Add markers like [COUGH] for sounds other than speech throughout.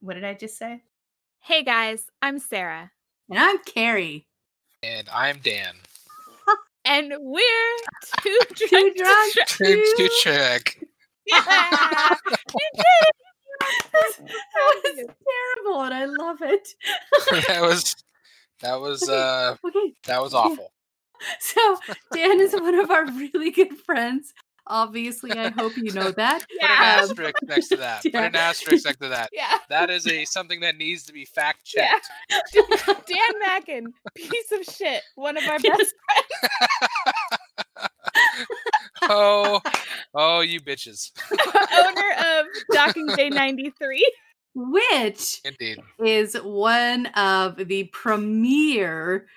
What did I just say? Hey guys, I'm Sarah. And I'm Carrie. And I'm Dan. [LAUGHS] And we're too [LAUGHS] Too drunk to drunk try- To, to [LAUGHS] check. Yeah, you did it. that was terrible, and I love it. that was that was Okay. uh Okay, that was awful. so Dan is one of our really good friends. Obviously, I hope you know [LAUGHS] that. Put an Yeah. Um, asterisk next to that. Put yeah. an asterisk next to that. [LAUGHS] Yeah. That is a something that needs to be fact Yeah. checked. [LAUGHS] Dan Mackin, piece of shit. One of our best friends. Oh, oh, you bitches! owner of Docking Bay 93. Which Indeed. is one of the premier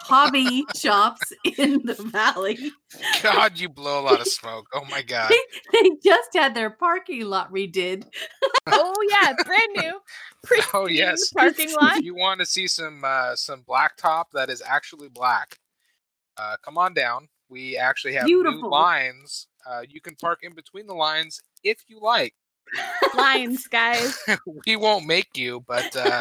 hobby [LAUGHS] shops in the valley. God, you blow a lot of [LAUGHS] smoke. Oh my god. They, they just had their parking lot redid. Oh yeah, brand new. [LAUGHS] Pristine Oh yes. Parking lot. If you want to see some uh, some blacktop that is actually black, uh, come on down. We actually have Beautiful. new lines. Uh, you can park in between the lines if you like. Lines, guys. [LAUGHS] we won't make you, but uh,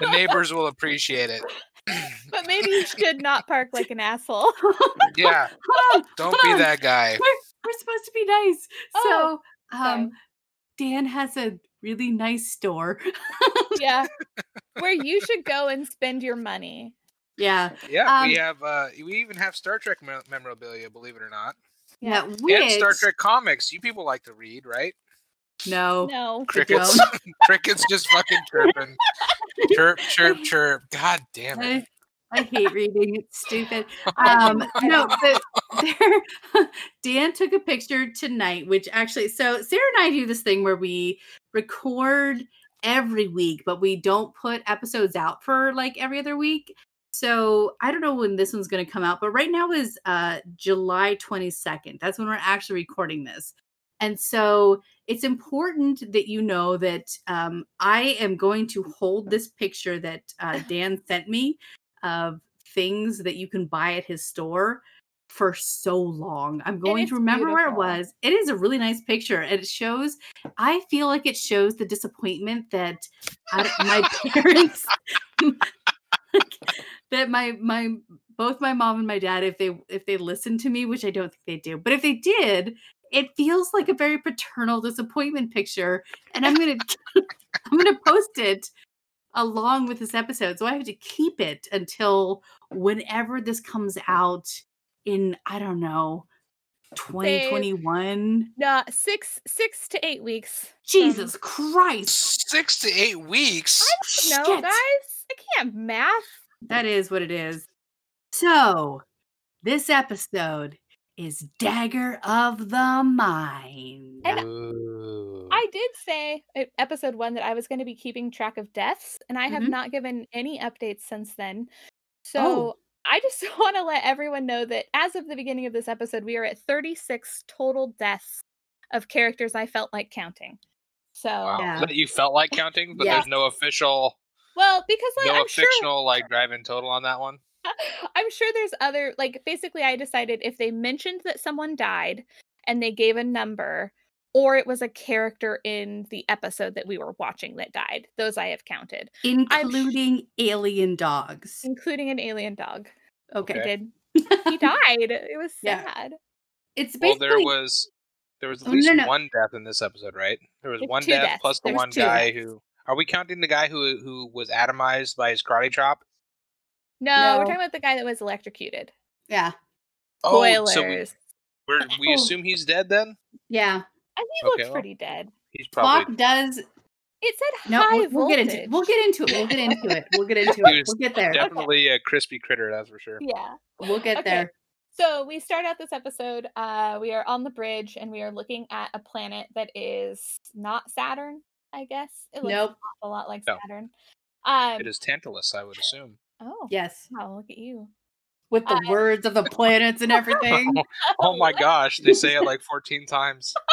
the neighbors will appreciate it. [CLEARS THROAT] But maybe you should not park like an asshole. [LAUGHS] Yeah, [LAUGHS] don't be that guy. We're, we're supposed to be nice. Oh, so, um, Dan has a really nice store. Yeah. Where you should go and spend your money. yeah. Yeah, we Um, have. Uh, we even have Star Trek memorabilia. Believe it or not, Yeah. and Which, Star Trek comics. You people like to read, right? No. No. Crickets. [LAUGHS] crickets just fucking chirping. Chirp, chirp, [LAUGHS] chirp. God damn it. I, I hate reading. It's stupid. [LAUGHS] Um, no, but there, Dan took a picture tonight, which actually, so Sarah and I do this thing where we record every week, but we don't put episodes out for like every other week. So I don't know when this one's going to come out, but right now is uh, July 22nd. That's when we're actually recording this. And so it's important that you know that um, I am going to hold this picture that uh, [LAUGHS] Dan sent me of things that you can buy at his store for so long. I'm going to remember where it was. It is a really nice picture. And it shows, I feel like it shows the disappointment that I, my [LAUGHS] parents, [LAUGHS] that my, my, both my mom and my dad, if they, if they listen to me, which I don't think they do, but if they did, it feels like a very paternal disappointment picture. And I'm going [LAUGHS] to, [LAUGHS] I'm going to post it along with this episode. So I have to keep it until whenever this comes out in, I don't know, 2021. No, six six to eight weeks. Jesus Christ. Six to eight weeks. No, Shit. guys. I can't math. That is what it is. So this episode is Dagger of the Mind. And Ooh. I did say episode one that I was going to be keeping track of deaths, and I have Mhm. not given any updates since then. So Oh. I just [LAUGHS] want to let everyone know that as of the beginning of this episode, we are at 36 total deaths of characters I felt like counting. So, Wow. Yeah. That you felt like counting, but Yeah. there's no official, well, because like, no I'm sure fictional like drive-in total on that one. I'm sure there's other like basically I decided if they mentioned that someone died and they gave a number or it was a character in the episode that we were watching that died. Those I have counted, including alien dogs. including an alien dog. I Okay. Okay. did. [LAUGHS] He died. It was Yeah. sad. It's Well, basically there was there was at Oh, no, least no. one death in this episode, right? There was There's one death deaths. plus the There's one guy deaths. who. Are we counting the guy who who was atomized by his karate chop? No, we're talking about the guy that was electrocuted. yeah. Spoilers. so we, we're, [LAUGHS] we Oh. assume he's dead then. Yeah. I think he Okay, looked well, pretty dead. He's Clock probably does It said no high we'll, we'll get into voltage. we'll get into it. We'll get into it. We'll get [LAUGHS] into it. We'll get there. definitely a crispy critter, that's for sure. Yeah. We'll get Okay. there. So we start out this episode. Uh, we are on the bridge and we are looking at a planet that is not Saturn. I guess it looks Nope. a lot like No. Saturn. Um, It is Tantalus, I would assume. Oh, Yes. wow! Look at you. With the Uh, words of the planets and everything. [LAUGHS] Oh my gosh, they say it like 14 times. [LAUGHS]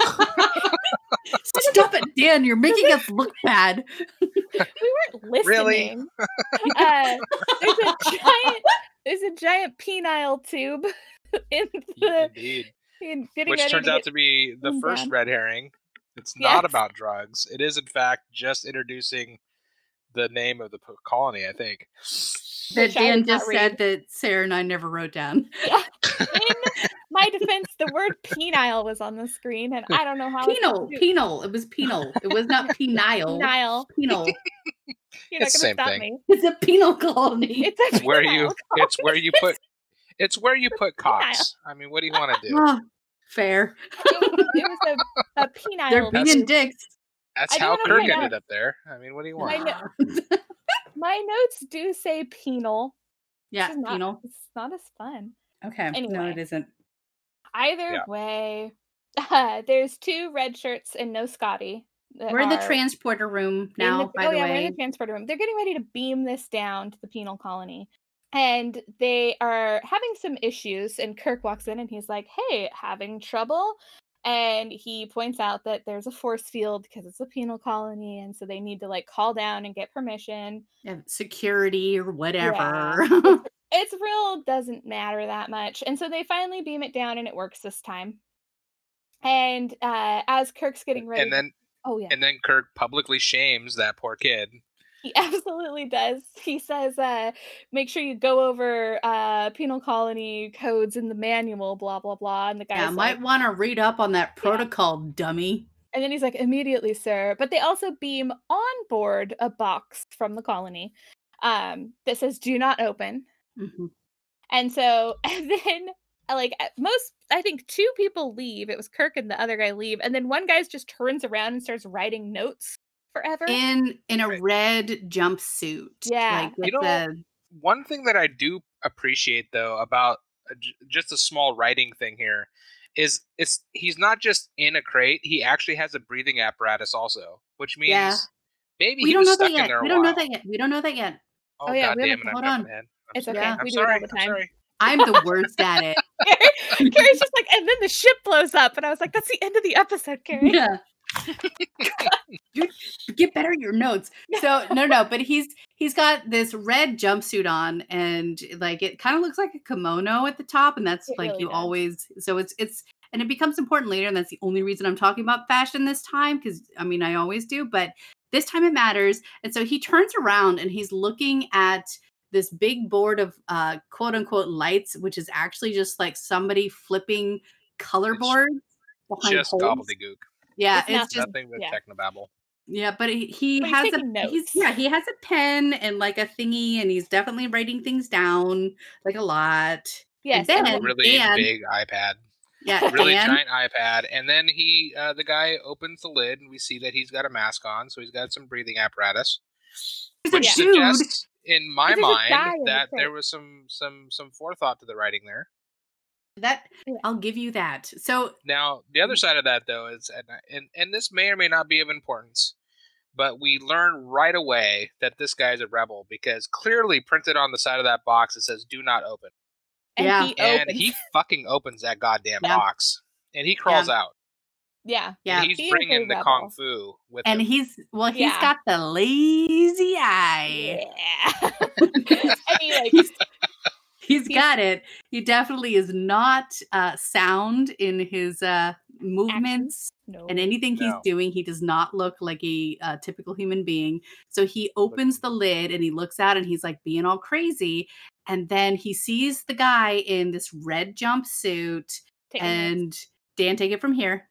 [LAUGHS] Stop it, Dan. You're making us look bad. we weren't listening. Really? uh, there's a giant. There's a giant penile tube in the Indeed. in getting Which turns out to be the first down. red herring. It's not Yes. about drugs. It is, in fact, just introducing the name of the colony. I think. That Which Dan just said that Sarah and I never wrote down. [LAUGHS] [LAUGHS] In my defense, the word penile was on the screen, and I don't know how. it's Penal, do- penal. It was penal. It was not [LAUGHS] penile. Penile. Penal. You're not It's the gonna same stop thing. me. It's a penal colony. It's a It's where you. penile It's where you put. It's where you put cocks. I mean, what do you want to do? Oh, fair. it was, it was a, a penile. They're That's- being dicks. That's I how Kirk ended up there. I mean, what do you My want? no- [LAUGHS] [LAUGHS] My notes do say penal. yeah, not, penal. It's not as fun. Okay. No, it isn't. Either Yeah. way, [LAUGHS] there's two red shirts and no Scotty. We're in the transporter room now, the- by oh the yeah, we're in the transporter room. They're getting ready to beam this down to the penal colony. And they are having some issues, and Kirk walks in and he's like, Hey, having trouble? And he points out that there's a force field because it's a penal colony, and so they need to like call down and get permission. Yeah, security or whatever. [LAUGHS] It's real doesn't matter that much. And so they finally beam it down and it works this time. And uh as Kirk's getting ready And then, Oh yeah. and then Kirk publicly shames that poor kid. He [LAUGHS] absolutely does. He says, uh, make sure you go over uh penal colony codes in the manual, blah blah blah. And the guy's yeah, like, might want to read up on that protocol, dummy. and then he's like, immediately, sir. But they also beam on board a box from the colony um that says do not open. Mhm. And so, [LAUGHS] and then, uh, like, most, I think two people leave. It was Kirk and the other guy leave. And then one guy just turns around and starts writing notes forever. In in a Right. red jumpsuit. Yeah. Like You know, the One thing that I do appreciate, though, about uh, j- just a small writing thing here, is it's he's not just in a crate. He actually has a breathing apparatus also, which means Yeah. maybe we he don't was know stuck that yet. We don't know that yet. We don't know that yet. Oh, Oh, yeah, God we damn haven't- it! I'm hold on. ahead. I'm It's okay. Yeah. I'm We do it sorry. all the I'm sorry. [LAUGHS] I'm the worst at it. Carrie- [LAUGHS] Carrie's just like, and then the ship blows up. And I was like, that's the end of the episode, [LAUGHS] Carrie. Yeah. [LAUGHS] Dude, get better at your notes. So no, no, but he's he's got this red jumpsuit on, and like it kind of looks like a kimono at the top, and that's It like really you does. always. So it's it's and it becomes important later, and that's the only reason I'm talking about fashion this time because I mean I always do, but this time it matters. And so he turns around and he's looking at this big board of uh quote unquote lights, which is actually just like somebody flipping color It's boards behind Just holes. gobbledygook. Yeah, It's it's, just Nothing but yeah. technobabble. yeah, but he, he But has a he's yeah he has a pen and like a thingy, and he's definitely writing things down like a lot. Yes. then- and And Really Dan- big iPad. Yeah, really Dan, giant iPad, and then he, uh, the guy, opens the lid, and we see that he's got a mask on, so he's got some breathing apparatus, which suggests, in my There's a guy mind, that there was some some some forethought to the writing there. That I'll give you that. So Now, the other mm. side of that, though, is, and and, and this may or may not be of importance, but we learn right away that this guy's a rebel because clearly printed on the side of that box it says "Do not open," and Yeah. he and he fucking opens that goddamn Yeah. box, and he crawls out. yeah. yeah, and he's He bringing the kung fu with and him. he's well, he's Yeah. got the lazy eye. Yeah. [LAUGHS] and he like [LAUGHS] He's, he's He's- got it. He definitely is not uh, sound in his uh, movements. no. and anything he's No. doing he does not look like a uh, typical human being so he opens the lid and he looks out and he's like being all crazy and then he sees the guy in this red jumpsuit taking notes. and dan take it from here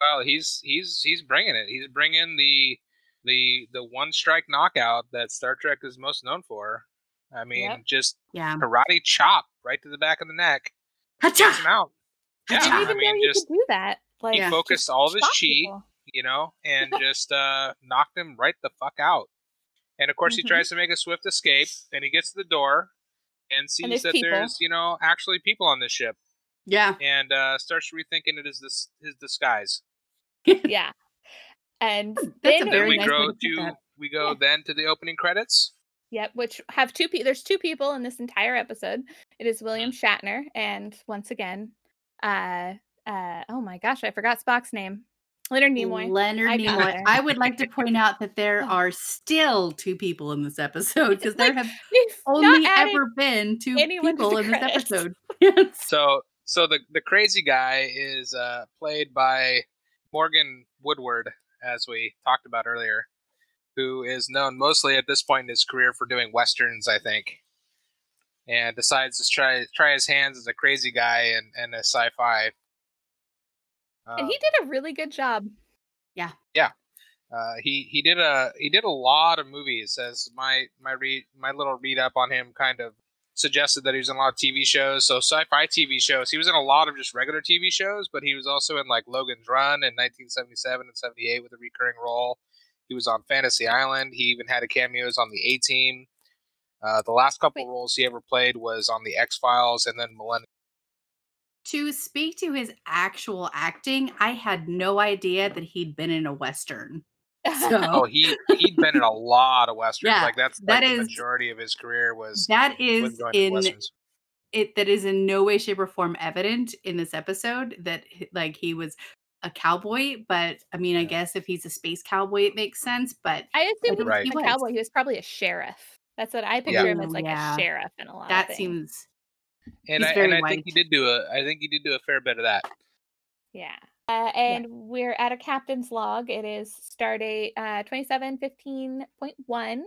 Well, he's he's he's bringing it. He's bringing the the the one strike knockout that Star Trek is most known for. I mean, Yep. just yeah karate chop right to the back of the neck, him out. I Yeah, didn't I mean, know you just could do that. Like he Yeah. focused just all of his chi, people. you know, and [LAUGHS] just uh knocked him right the fuck out. And of course, Mhm. he tries to make a swift escape. Then he gets to the door and sees there's that people. there's you know actually people on this ship, yeah and uh starts rethinking it as this his disguise. Yeah. And then then we nice go to to we go then to the opening credits. Yep, which have two people. There's two people in this entire episode. It is William Shatner, and once again, uh, uh, oh my gosh, I forgot Spock's name. Leonard Nimoy. leonard I nimoy i would like to [LAUGHS] point out that there are still two people in this episode because there Like, have They've only ever been two people the in this episode [LAUGHS] [LAUGHS] So so the the crazy guy is uh, played by Morgan Woodward, as we talked about earlier, who is known mostly at this point in his career for doing westerns, I think, and decides to try try his hands as a crazy guy and and a sci-fi. and Um, he did a really good job. Yeah. Yeah. Uh, he he did a he did a lot of movies. As my my read my little read up on him kind of suggested that he was in a lot of TV shows. So sci-fi TV shows. He was in a lot of just regular TV shows, but he was also in like Logan's Run in 1977 and 78 with a recurring role. He was on Fantasy Island. He even had a cameos on the A Team. Uh, the last couple Wait. roles he ever played was on the X Files and then Millennium. To speak to his actual acting, I had no idea that he'd been in a western. [LAUGHS] So Oh, he he'd been in a [LAUGHS] lot of westerns. Yeah, like that's that like the majority of his career was that was is going in it that is in no way shape or form evident in this episode that like he was a cowboy but i mean i guess if he's a space cowboy it makes sense but I assume he was a cowboy. He was probably a sheriff. That's what I picture him as, like yeah. a sheriff in a lot of that things. seems and I, and I think he did do a I think he did do a fair bit of that. Yeah. Uh, and we're at a captain's log. It is stardate uh, 2715.1.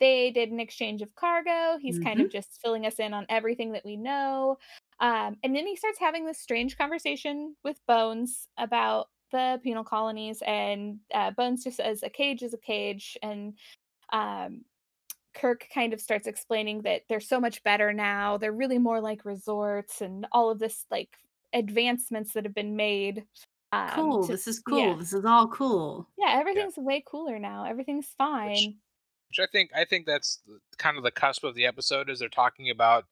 They did an exchange of cargo. He's kind Mm-hmm. of just filling us in on everything that we know. Um, and then he starts having this strange conversation with Bones about the penal colonies. And uh, Bones just says, a cage is a cage. And um, Kirk kind of starts explaining that they're so much better now. They're really more like resorts and all of this like advancements that have been made. Um, cool to- this is cool Yeah, this is all cool yeah everything's way cooler now. Everything's fine. Which I think I think that's kind of the cusp of the episode is they're talking about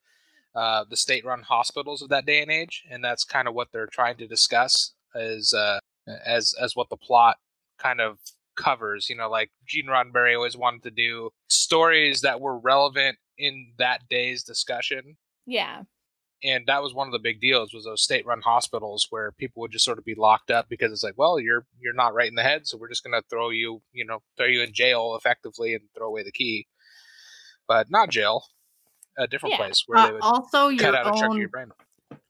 uh, the state-run hospitals of that day and age, and that's kind of what they're trying to discuss as uh, as as what the plot kind of covers. You know, like Gene Roddenberry always wanted to do stories that were relevant in that day's discussion, yeah. and that was one of the big deals was those state-run hospitals where people would just sort of be locked up because it's like, well, you're you're not right in the head, so we're just gonna throw you, you know, throw you in jail effectively and throw away the key, but not jail, a different Yeah. place where Uh, they would also cut your out a chunk of own your brain.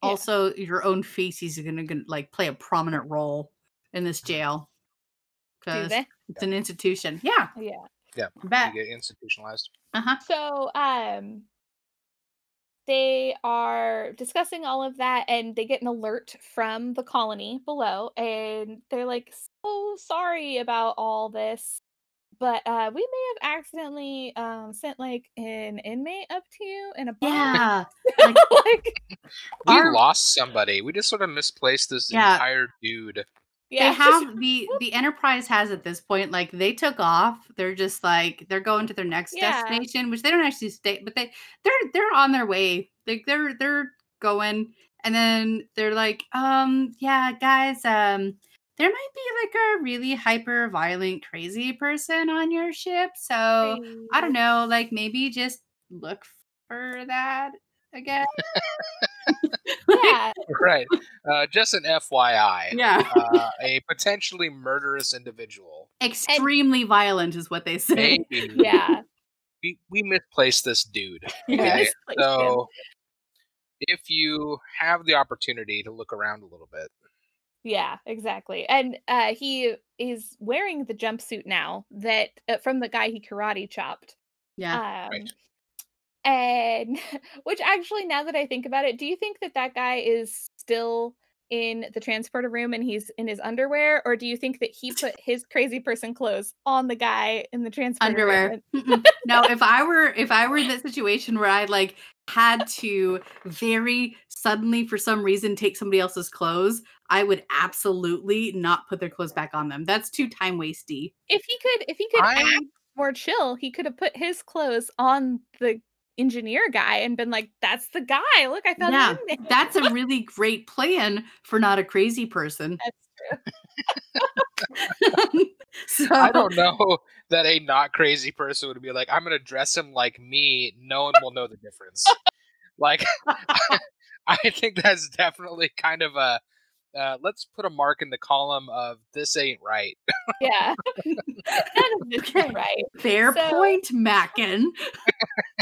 also your own feces are gonna, gonna like play a prominent role in this jail because they? it's an institution yeah Yeah. Yeah, bet you get institutionalized. uh-huh So um they are discussing all of that and they get an alert from the colony below and they're like so sorry about all this but uh we may have accidentally um sent like an inmate up to you in a box [LAUGHS] yeah like [LAUGHS] like We Our- lost somebody. We just sort of misplaced this Yeah. entire dude. yeah they have the the enterprise has at this point like they took off they're just like they're going to their next Yeah. destination which they don't actually stay but they they're they're on their way like they're they're going and then they're like um yeah guys um there might be like a really hyper violent crazy person on your ship so i don't know like maybe just look for that again [LAUGHS] yeah [LAUGHS] Right. Uh, just an FYI. yeah Uh, a potentially murderous individual. extremely violent is what they say Maybe. yeah We, we misplaced this dude. [LAUGHS] Yes. Okay, So, if you have the opportunity to look around a little bit, Yeah, exactly. And uh, he is wearing the jumpsuit now that uh, from the guy he karate chopped. yeah Um, Right. And [LAUGHS] which actually, now that I think about it, do you think that that guy is still in the transporter room and he's in his underwear, or do you think that he put his crazy person clothes on the guy in the transporter room? underwear. and- no, if I were if I were in that situation where I like had to very suddenly for some reason take somebody else's clothes, I would absolutely not put their clothes back on them. That's too time wasty. If he could, if he could I act more chill, he could have put his clothes on the engineer guy and been like, "That's the guy. Look, I found Yeah, him in there." That's a [LAUGHS] really great plan for not a crazy person. That's true. [LAUGHS] so I don't know [LAUGHS] that a not crazy person would be like, I'm going to dress him like me. No one will know the difference. like, I think that's definitely kind of a uh, let's put a mark in the column of this ain't right. Yeah. [LAUGHS] None this is [LAUGHS] right. Fair So- point, Mackin. [LAUGHS]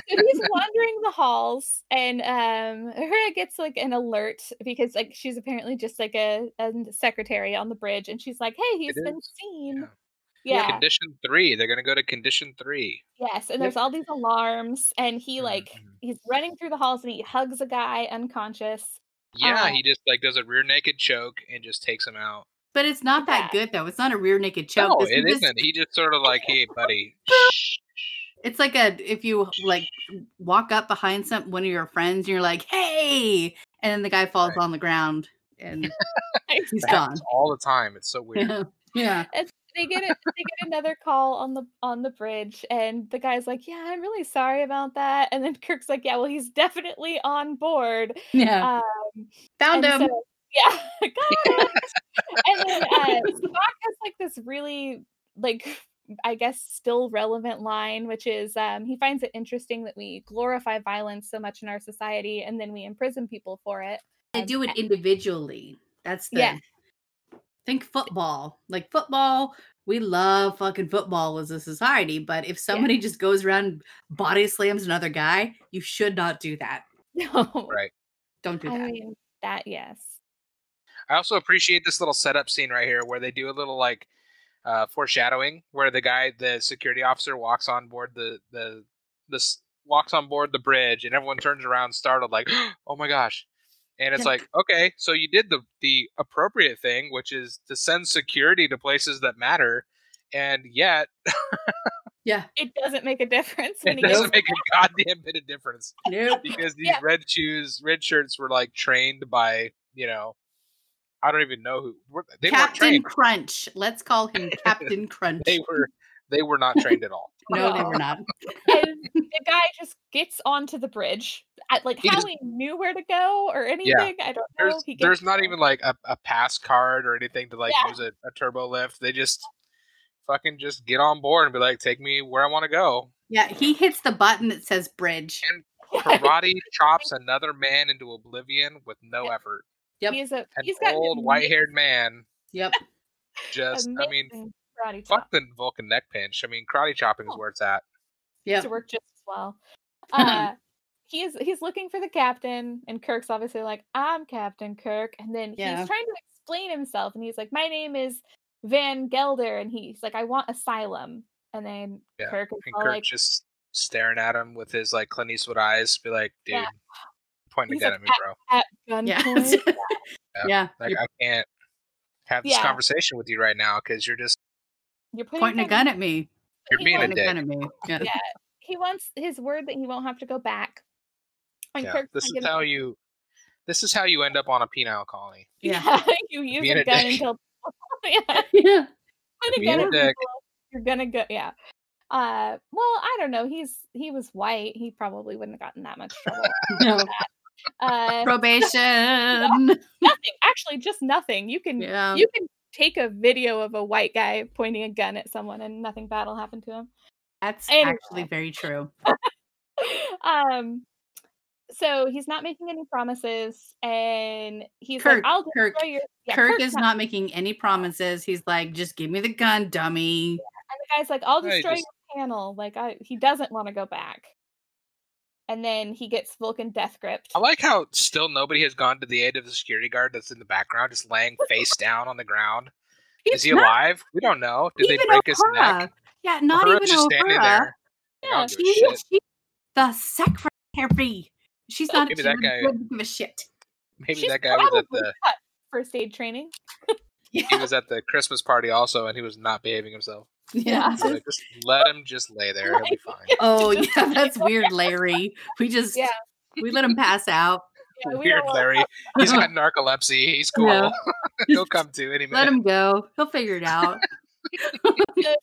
So he's wandering the halls and um Uhura gets like an alert because like she's apparently just like a, a secretary on the bridge and she's like, Hey, he's It been is. seen. Yeah. Yeah. Condition three. They're gonna go to condition three. Yes. And there's all these alarms and he like Mhm. he's running through the halls and he hugs a guy unconscious. Yeah, Uh, he just like does a rear naked choke and just takes him out. But it's not that good though. It's not a rear naked choke. no, This is it just- isn't. He just sort of like, hey, buddy. [LAUGHS] It's like a if you like walk up behind some one of your friends and you're like, "Hey," and then the guy falls Right. on the ground and [LAUGHS] he's gone. all the time. It's so weird. [LAUGHS] Yeah. yeah. And they get it they get another call on the on the bridge and the guy's like, Yeah, I'm really sorry about that. And then Kirk's like, Yeah, well he's definitely on board. Yeah. Um Found him. so- yeah, [LAUGHS] [LAUGHS] and then uh, Spock has like this really like I guess still relevant line, which is um, he finds it interesting that we glorify violence so much in our society, and then we imprison people for it. they um, do it individually. That's the Yeah. Think football. Like football, we love fucking football as a society, but if somebody just goes around body slams another guy, you should not do that. No, Right. Don't do I that. mean that yes. I also appreciate this little setup scene right here where they do a little like uh, foreshadowing where the guy, the security officer, walks on board the the this walks on board the bridge and everyone turns around startled like, [GASPS] oh my gosh. And it's Yeah. like, okay, so you did the the appropriate thing, which is to send security to places that matter, and yet yeah. It doesn't make a difference when it doesn't make a [LAUGHS] goddamn bit of difference Nope. because these Yeah. red shoes, red shirts were like trained by you know, I don't even know who were- they weren't Captain trained. Crunch. Let's call him Captain Crunch. [LAUGHS] They were they were not trained at all. no, they were not. [LAUGHS] and the guy just gets onto the bridge. At, like He how just- he knew where to go or anything, I don't know. There's he there's not even like a, a pass card or anything to like Yeah. use a, a turbo lift. They just fucking just get on board and be like, take me where I want to go. Yeah, he hits the button that says bridge. And [LAUGHS] karate chops another man into oblivion with no Yeah. effort. Yep. He's a An he's got old white haired man Yep. just I mean amazing karate fuck the Vulcan neck pinch. I mean karate chopping is Oh. where it's at. Yep. to work just as well. [LAUGHS] Uh, he's he's looking for the captain, and Kirk's obviously like, "I'm Captain Kirk," and then Yeah. he's trying to explain himself, and he's like, "My name is Van Gelder," and he's like, "I want asylum," and then Yeah, Kirk is And all Kirk like, just staring at him with his like Clint Eastwood eyes, be like, dude, Yeah. pointing He's a gun like, at me, bro. at Yeah. gunpoint. [LAUGHS] yeah. Like I can't have this Yeah. conversation with you right now because you're just You're pointing, pointing a gun at me. you're he being a wants- dick. gun at me. Yeah. Yeah. he wants his word that he won't have to go back. And Yeah, Kirk's this is gonna- how you. This is how you end up on a penile colony. Yeah. [LAUGHS] you use being a, a gun until. [LAUGHS] yeah. [LAUGHS] yeah. Being a dick. People, you're gonna go. Yeah. Uh. Well, I don't know. He's he was white. He probably wouldn't have gotten that much trouble. No. Uh. Probation. nothing. Actually, just nothing. You can Yeah. you can take a video of a white guy pointing a gun at someone and nothing bad will happen to him. That's Anyway. actually very true. [LAUGHS] um. So he's not making any promises, and he's Kirk, like, "I'll Kirk, destroy your." Yeah, Kirk Kirk's is not making any promises. He's like, just give me the gun, dummy. And the guy's like, "I'll Yeah, he destroy just- your panel." Like, I he doesn't want to go back. And then he gets Vulcan death gripped. I like how still nobody has gone to the aid of the security guard that's in the background, just laying face down on the ground. He's Is he alive? We don't know. Did they break his neck? Yeah, not even just standing there. Yeah, don't give a She, she's the secretary. She's not Maybe she that guy- give a shit. Maybe She's that guy was at the first aid training. [LAUGHS] he was at the Christmas party also, and he was not behaving himself. Yeah. [LAUGHS] So just let him just lay there. He'll be fine. [LAUGHS] Oh yeah, that's weird, Larry. We just Yeah. we let him pass out. [LAUGHS] Yeah, we Weird don't want- Larry. He's got narcolepsy. He's cool. Yeah. He'll come to any minute. Let him go. He'll figure it out. you have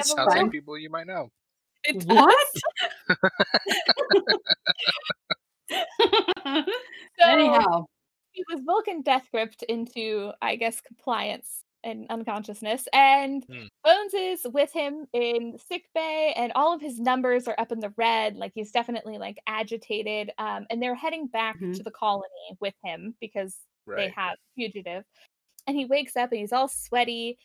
a Sounds like people you might know. it what? So, Anyhow, he was Vulcan death gripped into, I guess, compliance and unconsciousness. And Hmm. Bones is with him in sick bay, and all of his numbers are up in the red. Like he's definitely like agitated. Um, and they're heading back Mhm. to the colony with him because they have fugitive. And he wakes up and he's all sweaty.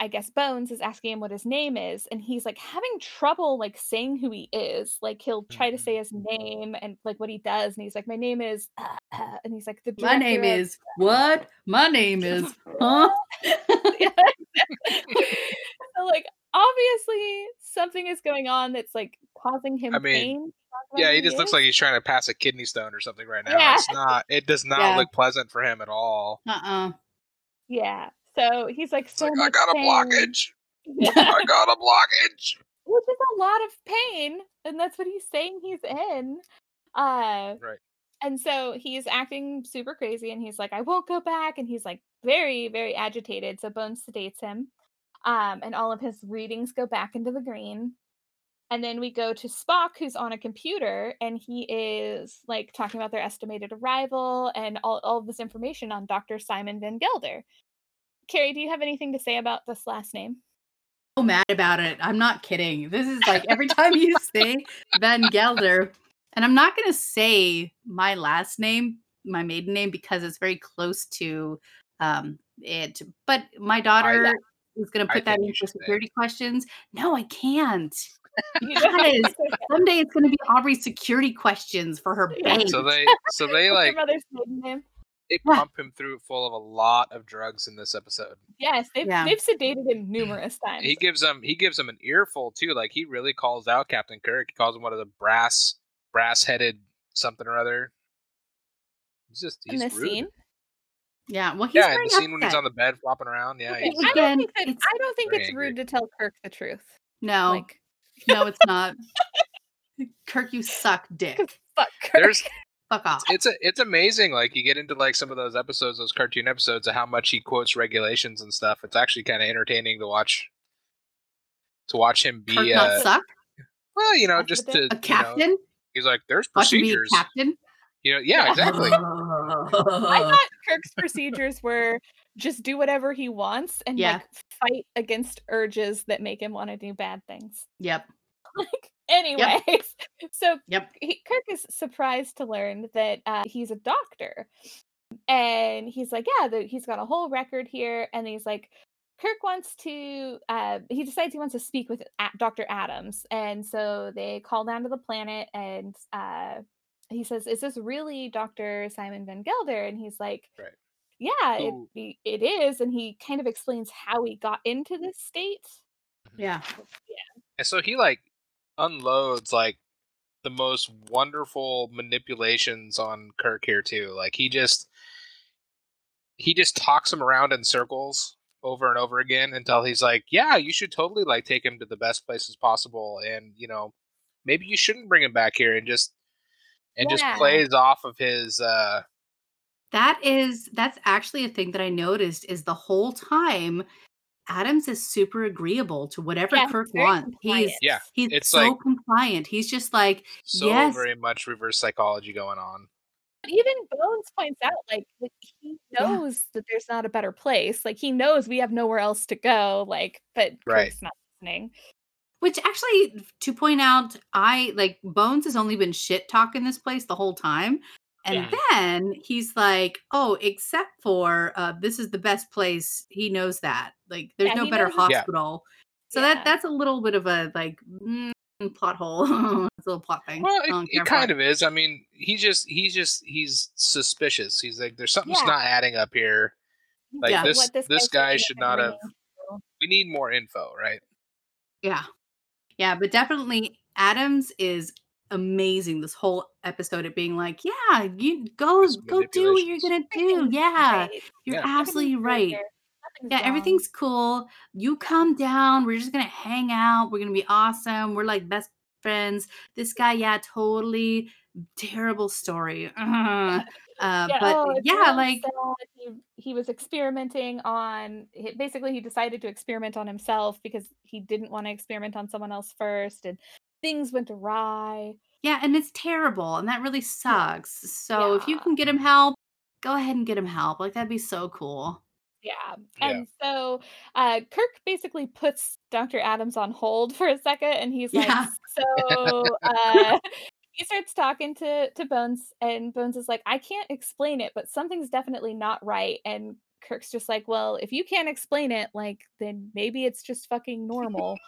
I guess Bones is asking him what his name is, and he's like having trouble like saying who he is. Like he'll try to Mhm. say his name and like what he does, and he's like, "My name is," and he's like, "The My name of is what? My name [LAUGHS] is huh? [LAUGHS] So like obviously something is going on that's like causing him I mean, pain. to talk Yeah, who he just looks like he's trying to pass a kidney stone or something right now. Yeah. It's not. It does not Yeah. look pleasant for him at all. Uh-uh. yeah. So he's like so like I got a blockage. I got a blockage. which is a lot of pain and that's what he's saying he's in uh Right. and so he's acting super crazy and he's like i won't go back and he's like very very agitated so bones sedates him um and all of his readings go back into the green and then we go to spock who's on a computer and he is like talking about their estimated arrival and all, all of this information on dr simon van gelder carrie do you have anything to say about this last name so mad about it. I'm not kidding. This is like every time you [LAUGHS] say Van Gelder, and I'm not going to say my last name, my maiden name, because it's very close to um, it. But my daughter is going to I put that think in for should say security questions. No, I can't. [LAUGHS] You [LAUGHS] Someday it's going to be Aubrey's security questions for her Yeah. bank. So they, so they like your mother's maiden name? They Yeah. pump him through full of a lot of drugs in this episode. Yes, they've Yeah. they've sedated him numerous times. He gives them he gives them an earful too. Like he really calls out Captain Kirk. He calls him one of the brass brass headed something or other. He's just in he's this rude. scene. yeah, well, he's yeah, the scene when he's on the bed flopping around. Yeah, Okay, he's, I don't Again, think that it's I don't think very it's angry. rude to tell Kirk the truth. No, Like no, it's not. [LAUGHS] Kirk, you suck dick. [LAUGHS] fuck Kirk. there's Fuck off. it's a, it's amazing. Like you get into like some of those episodes, those cartoon episodes, of how much he quotes regulations and stuff. It's actually kind of entertaining to watch. To watch him be, not uh, suck. well, you know, just to A you know, captain. he's like, there's Watch him procedures. captain. You know, yeah, exactly. [LAUGHS] I thought Kirk's procedures were just do whatever he wants and Yeah. like fight against urges that make him want to do bad things. Yep. [LAUGHS] Like anyways, [LAUGHS] so Yep. he, Kirk is surprised to learn that uh, he's a doctor, and he's like, "Yeah, the, he's got a whole record here." And he's like, "Kirk wants to." Uh, he decides he wants to speak with A- Doctor Adams, and so they call down to the planet, and uh, he says, "Is this really Doctor Simon Van Gelder?" And he's like, Right. "Yeah, it, it is." And he kind of explains how he got into this state. Yeah. Yeah. And so he like unloads like the most wonderful manipulations on Kirk here too. Like he just he just talks him around in circles over and over again until he's like, "Yeah, you should totally like take him to the best places possible and, you know, maybe you shouldn't bring him back here and just and just plays off of his uh That is that's actually a thing that I noticed is the whole time Adams is super agreeable to whatever Yeah, Kirk wants. compliant. He's yeah, he's it's so like- compliant. He's just like, so Yes. very much reverse psychology going on. even Bones points out, like, like he Yeah. knows that there's not a better place. Like he knows we have nowhere else to go. Like, but Right. Kirk's not listening. which actually to point out, I like Bones has only been shit talking this place the whole time. And Yeah. then he's like, "Oh, except for uh, this is the best place." He knows that. Like, there's Yeah, no better knows it's- Yeah. hospital. So Yeah. that that's a little bit of a like mm, plot hole. [LAUGHS] it's a little plot thing. Well, I it, care it kind of is. I mean, he just he's just he's suspicious. He's like, there's something's Yeah. not adding up here. Like Yeah. this, What this, guy's guy should not have. everything. We need more info, right? Yeah. Yeah, but definitely Adams is amazing this whole episode at being like, yeah, you go go do what you're gonna do. [LAUGHS] Yeah. You're Yeah. absolutely right. Yeah, wrong. everything's cool. You come down. We're just gonna hang out. We're gonna be awesome. We're like best friends. This guy, yeah, totally terrible story. Uh, [LAUGHS] uh, yeah, but oh, yeah, really like he, he was experimenting on basically he decided to experiment on himself because he didn't want to experiment on someone else first and things went awry yeah, and it's terrible, and that really sucks. So if you can get him help, go ahead and get him help. Like that'd be so cool. yeah Yeah. and so uh kirk basically puts dr adams on hold for a second and he's like Yeah. so [LAUGHS] uh he starts talking to to Bones, and Bones is like, "I can't explain it, but something's definitely not right." And Kirk's just like, "Well, if you can't explain it, like, then maybe it's just fucking normal."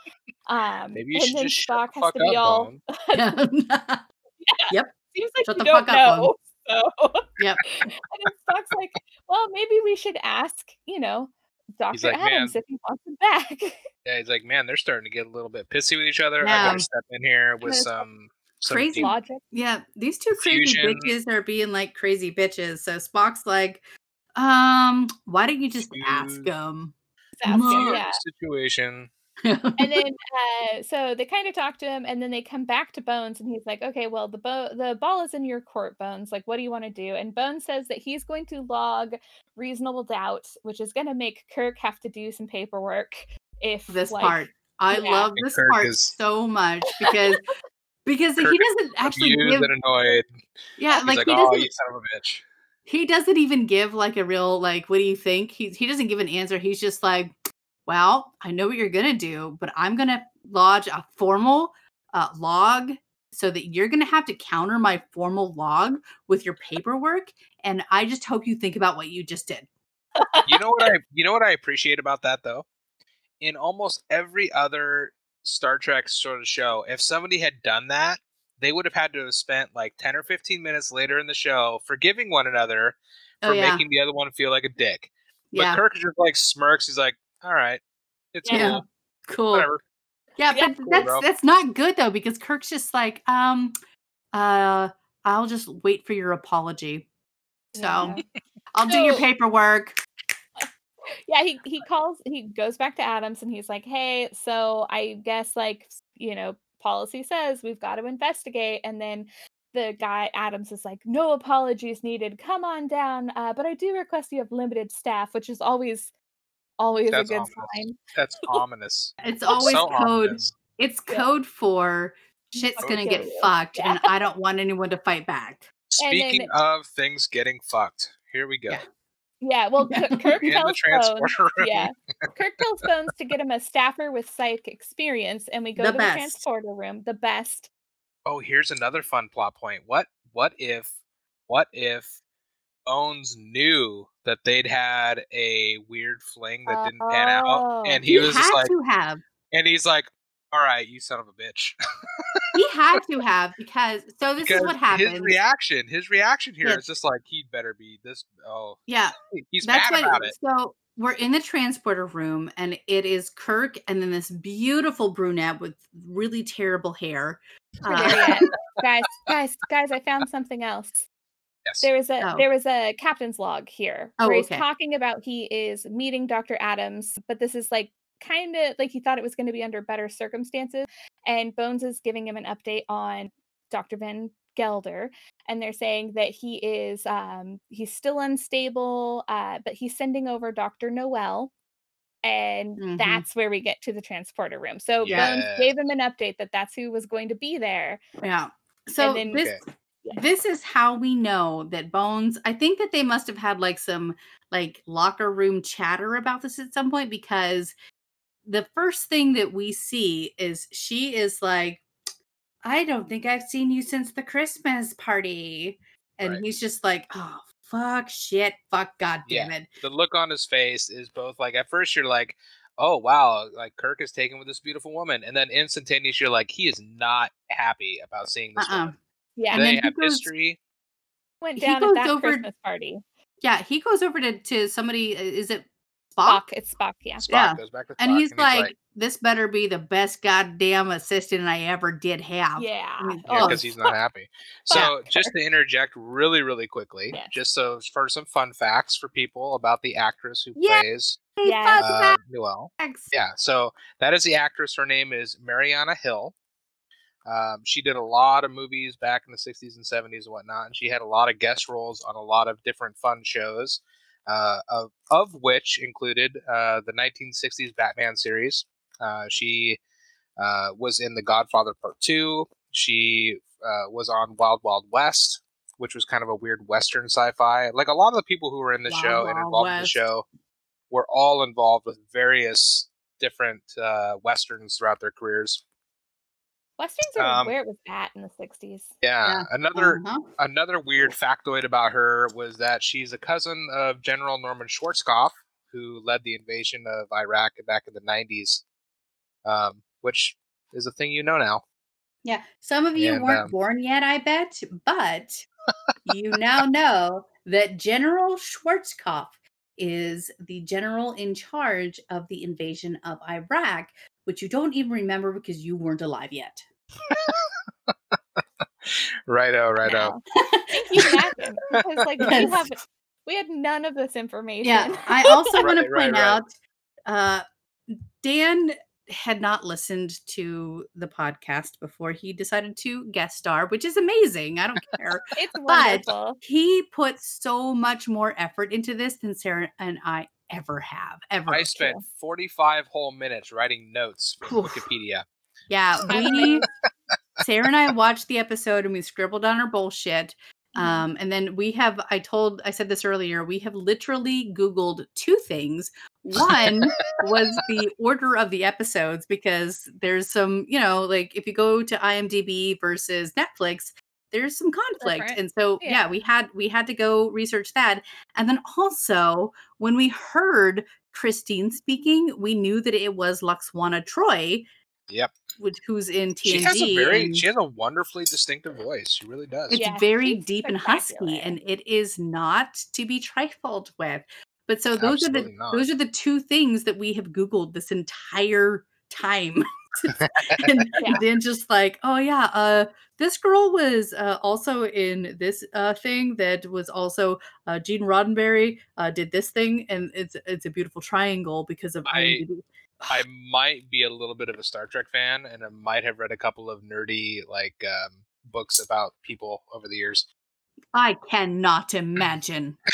Um, Maybe you and should then just shut Spock the has fuck to be up, all. Bone. [LAUGHS] yep. Seems like Shut you the don't fuck up, know. So, [LAUGHS] Yep. and then Spock's like, "Well, maybe we should ask, you know, Doctor like, "Man." Adams if he wants him back." [LAUGHS] Yeah, he's like, man, they're starting to get a little bit pissy with each other. I Yeah. better step in here with some some Crazy. Logic. Yeah, these two crazy Fusion. bitches are being like crazy bitches. So Spock's like, um, why don't you just ask Dude. them? Ask him, yeah. situation. [LAUGHS] and then uh so they kind of talk to him and then they come back to bones and he's like okay well the bo- the ball is in your court bones like what do you want to do and bones says that he's going to log reasonable doubt which is going to make kirk have to do some paperwork if this like, part. I yeah. love this Kirk part is- so much [LAUGHS] because because Kirk he doesn't actually Confused give and annoyed. yeah He's like, like, he oh, doesn't you son of a bitch. He doesn't even give like a real like what do you think? He he doesn't give an answer. He's just like well i know what you're gonna do but i'm gonna lodge a formal uh, log so that you're gonna have to counter my formal log with your paperwork and i just hope you think about what you just did. You know what I you know what I appreciate about that though? In almost every other Star Trek sort of show, if somebody had done that, they would have had to have spent like 10 or 15 minutes later in the show forgiving one another for oh yeah making the other one feel like a dick. But yeah Kirk just like smirks. He's like, "All right, it's Yeah. cool, cool whatever." yeah Yeah. but Cool, that's bro. that's not good though because kirk's just like um uh i'll just wait for your apology so Yeah. i'll do your paperwork [LAUGHS] yeah he he calls he goes back to adams and he's like hey so i guess like you know policy says we've got to investigate and then the guy adams is like no apologies needed come on down uh, but i do request you have limited staff which is always always That's a good ominous. sign That's ominous. it's always so code ominous. It's Yeah. code for shit's gonna get you. fucked, Yeah. and I don't want anyone to fight back. And then- Speaking of things getting fucked, here we go. Yeah. Yeah well kirk In tells bones [LAUGHS] yeah kirk tells bones to get him a staffer with psych experience and we go The to best. the transporter room the best Oh, here's another fun plot point. What what if what if Owens knew that they'd had a weird fling that didn't pan out Oh. and He, he, was had just like to have. and he's like, All right, you son of a bitch. [LAUGHS] He had to have because so this is what happened. His reaction, his reaction here is Yes. just like he'd better be this oh yeah, he's that's mad what. about it. So we're in the transporter room, and it is Kirk, and then this beautiful brunette with really terrible hair. Uh, [LAUGHS] guys, guys, guys! I found something else. Yes. There was a Oh. there was a captain's log here Oh, where he's okay. talking about he is meeting Dr. Adams, but this is like kind of like he thought it was going to be under better circumstances. And Bones is giving him an update on Dr. Van Gelder, and they're saying that he is um he's still unstable, uh, but he's sending over Dr. Noel. And Mhm. that's where we get to the transporter room. So Bones gave him an update that that's who was going to be there. yeah. So then- this Okay. Yeah. this is how we know that Bones. I think that they must have had like some like locker room chatter about this at some point because the first thing that we see is she is like, I don't think I've seen you since the Christmas party. And Right. he's just like, oh, fuck, shit, fuck, god Yeah. damn it. the look on his face is both like at first you're like, oh wow, like Kirk is taken with this beautiful woman, and then instantaneously you're like, he is not happy about seeing this Uh-uh. woman. Yeah. And they then he have goes- history. went he down goes at that over- Christmas party. Yeah, he goes over to, to somebody, uh, is it Spock? Spock, it's Spock, yeah. Spock Yeah. goes back to Spock, And he's like, this better be the best goddamn assistant I ever did have. Yeah. mean, yeah, Oh, because he's not happy. [LAUGHS] So Fuck just to interject really, really quickly, Yes. just so for some fun facts for people about the actress who Yeah. plays Hey, Yes. uh, Noel. facts. Yeah, so that is the actress. Her name is Marianna Hill. Um, she did a lot of movies back in the 60s and 70s and whatnot, and she had a lot of guest roles on a lot of different fun shows, uh, of, of which included uh, the 1960s Batman series. Uh, she uh, was in The Godfather Part 2. She uh, was on Wild Wild West, which was kind of a weird Western sci fi. Like a lot of the people who were in the Wild show and Wild involved in the show were all involved with various different uh, westerns throughout their careers. Westerns are Um, where it was at in the 60s. Yeah, Yeah. another Uh-huh. another weird factoid about her was that she's a cousin of General Norman Schwarzkopf, who led the invasion of Iraq back in the 90s, um, which is a thing you know now. Yeah, some of you And, weren't um, born yet, I bet, but [LAUGHS] you now know that General Schwarzkopf is the general in charge of the invasion of Iraq, which you don't even remember because you weren't alive yet. Righto, righto. Now. [LAUGHS] Thank you, Mackin, because like we have we had none of this information. Yeah, I [LAUGHS] also want to Right, right, point right. out uh, Dan had not listened to the podcast before he decided to guest star, which is amazing. I don't care. [LAUGHS] it's wonderful. But- he put so much more effort into this than Sarah and I ever have. Ever. I spent 45 whole minutes writing notes for Wikipedia. Yeah, we Sarah and I watched the episode and we scribbled on our bullshit. Mhm. Um, and then we have I told I said this earlier, we have literally Googled two things. One [LAUGHS] was the order of the episodes because there's some, you know, like if you go to IMDb versus Netflix, there's some conflict. Different. And so yeah. Yeah. we had we had to go research that. And then also when we heard Christine speaking, we knew that it was Lwaxana Troi, Yep. Which who's in TNG. She has a very she has a wonderfully distinctive voice. She really does. it's Yeah, very deep and husky, and it is not to be trifled with. But so those are the not. those are the two things that we have Googled this entire time. [LAUGHS] and [LAUGHS] Yeah. then just like, oh yeah, uh this girl was uh, also in this uh thing that was also uh Gene Roddenberry uh did this thing and it's it's a beautiful triangle because of I- IMDb. I might be a little bit of a Star Trek fan, and I might have read a couple of nerdy like um, books about people over the years. I cannot imagine. [LAUGHS]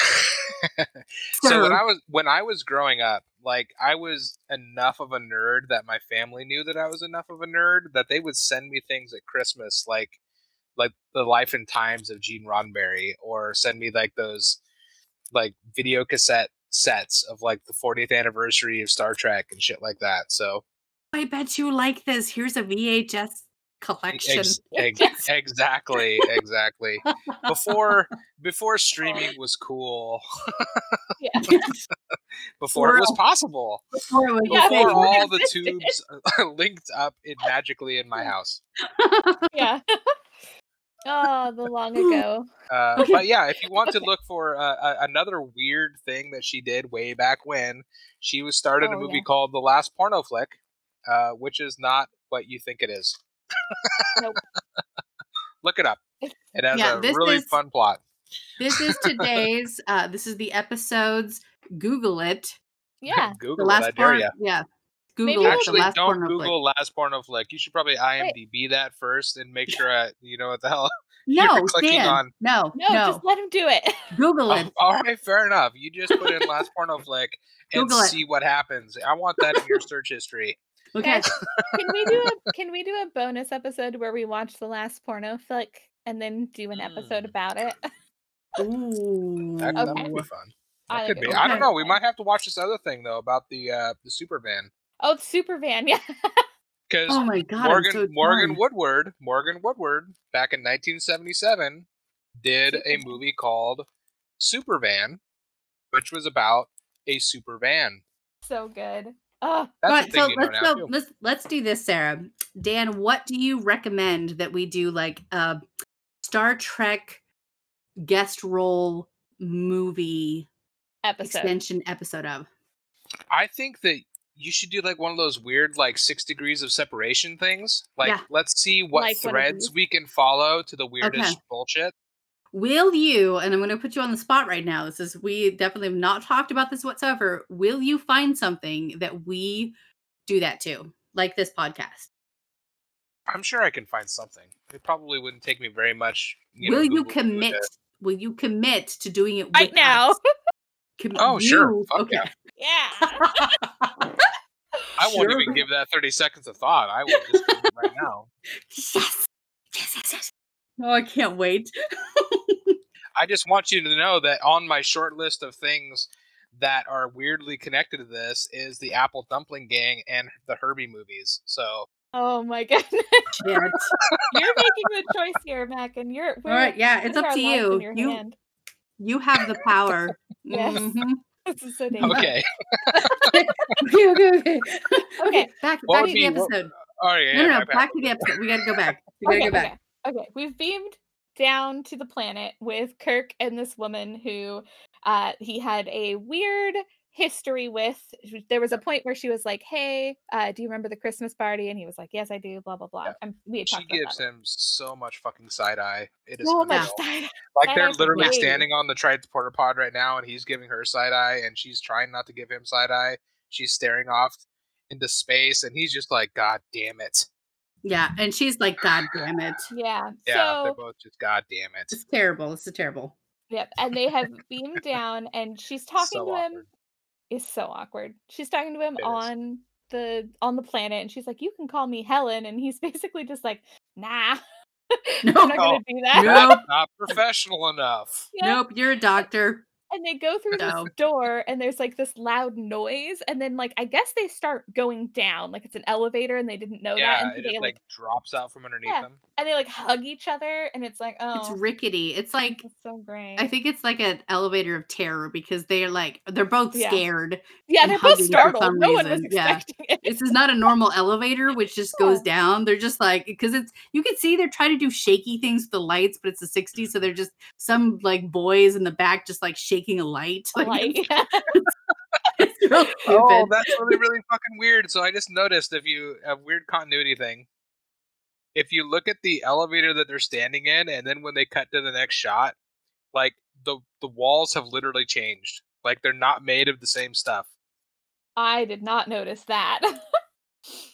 so when I was when I was growing up, like I was enough of a nerd that my family knew that I was enough of a nerd that they would send me things at Christmas like like the life and times of Gene Roddenberry or send me like those like video cassette sets of like the 40th anniversary of Star Trek and shit like that. So I bet you like this. Here's a VHS collection. ex- [LAUGHS] ex- exactly, exactly. Before before streaming [LAUGHS] was cool, Yeah. [LAUGHS] before it was possible. Before was before all the tubes uh, linked up in magically in my house. yeah. Oh, the long [LAUGHS] ago. Uh, But yeah, if you want to look for uh, a- another weird thing that she did way back when, she was started a Oh, movie yeah. called The Last Porno Flick, uh, which is not what you think it is. Nope. [LAUGHS] look it up. It has Yeah, a this really is- fun plot. This is [LAUGHS] today's. uh This is the episodes. Google it. Yeah. Google The last I dare porn. Yeah. Maybe Google we'll- it. The Actually, last don't porno flick. Google Last Porno Flick. You should probably IMDb that first and make sure uh, you know what the hell. [LAUGHS] No, you're clicking Dan. on- No, No, no. just let him do it. Google Oh, it. all right, fair enough. You just put in Last Porno Flick and Google it. see what happens. I want that in your search history. Okay. Can we do a can we do a bonus episode where we watch the last porno flick and then do an episode Mm. about it? Ooh. That, that Okay. might be fun. I That think could it be. I don't know. We might have to watch this other thing though about the uh the super van Oh, it's Super Van, [LAUGHS] yeah. because Oh my god. Morgan so Morgan. Woodward Morgan Woodward back in 1977 did a movie called Supervan, which was about a super van. so good. Oh, Right, so let's go. too. Let's let's do this, Sarah. Dan, what do you recommend that we do like a Star Trek guest role movie episode. extension episode of? I think that you should do like one of those weird like six degrees of separation things. Like Yeah. let's see what Like threads these. we can follow to the weirdest Okay. bullshit. Will you, and I'm going to put you on the spot right now. This is, we definitely have not talked about this whatsoever. Will you find something that we do that to, like this podcast? I'm sure I can find something. It probably wouldn't take me very much. You know, will you Google commit? Will you commit to doing it Right with now. us? Com- Oh, sure. Fuck okay. yeah. Yeah. [LAUGHS] [LAUGHS] I won't Sure. even give that 30 seconds of thought. I will just do right [LAUGHS] now. Yes. Yes, yes, yes. Oh, I can't wait. [LAUGHS] I just want you to know that on my short list of things that are weirdly connected to this is the Apple Dumpling Gang and the Herbie movies. So Oh my [LAUGHS] goodness. You're making the choice here, Mac, and you're All right, yeah, it's up to you. You hand. you have the power. Yes. Mhm. This is so dangerous. Okay. [LAUGHS] okay, okay, okay. Okay. back What back would to the be- what- episode. Oh yeah. No, no, no, my back to the episode. We got to go back. We got to okay, go back. okay, okay. We've beamed down to the planet with Kirk and this woman who uh he had a weird history with. There was a point where she was like, "Hey, uh, do you remember the Christmas party?" And he was like, "Yes, I do." Blah blah blah. Yeah. And we had She talked about gives that. him so much fucking side eye. It is so much unreal. side. Like they're literally days. standing on the transporter pod right now, and he's giving her side eye, and she's trying not to give him side eye. She's staring off into space, and he's just like, "God damn it!" Yeah, and she's like, "God damn it! Yeah. Yeah, they're both just, "God damn it!" It's terrible. This is terrible." Yep. And they have beamed down, and she's talking So to him. awkward. It's so awkward. She's talking to him It is. on the on the planet, and she's like, "You can call me Helen," and he's [LAUGHS] basically just like, "Nah, No. [LAUGHS] I'm not gonna do that." Nope. Not professional enough. [LAUGHS] Yeah. Nope, you're a doctor. And they go through No. this door, and there's like this loud noise, and then like I guess they start going down, like it's an elevator, and they didn't know that, Yeah, and it so just they like like drops out from underneath Yeah. them. and they like hug each other, and it's like, oh, It's rickety. It's like it's so great. I think it's like an elevator of terror because they're like they're both Yeah. scared. yeah, and they're both startled. No one was expecting it. This is not a normal elevator which just goes [LAUGHS] down. They're just like because it's you can see they're trying to do shaky things with the lights, but it's the 60s, so they're just some like boys in the back just like shaking a light. [LAUGHS] Like, Like, it's, yeah. [LAUGHS] it's. [LAUGHS] Oh, that's really really fucking weird. So I just noticed if you a weird continuity thing. If you look at the elevator that they're standing in, and then when they cut to the next shot, like the the walls have literally changed. Like they're not made of the same stuff. I did not notice that.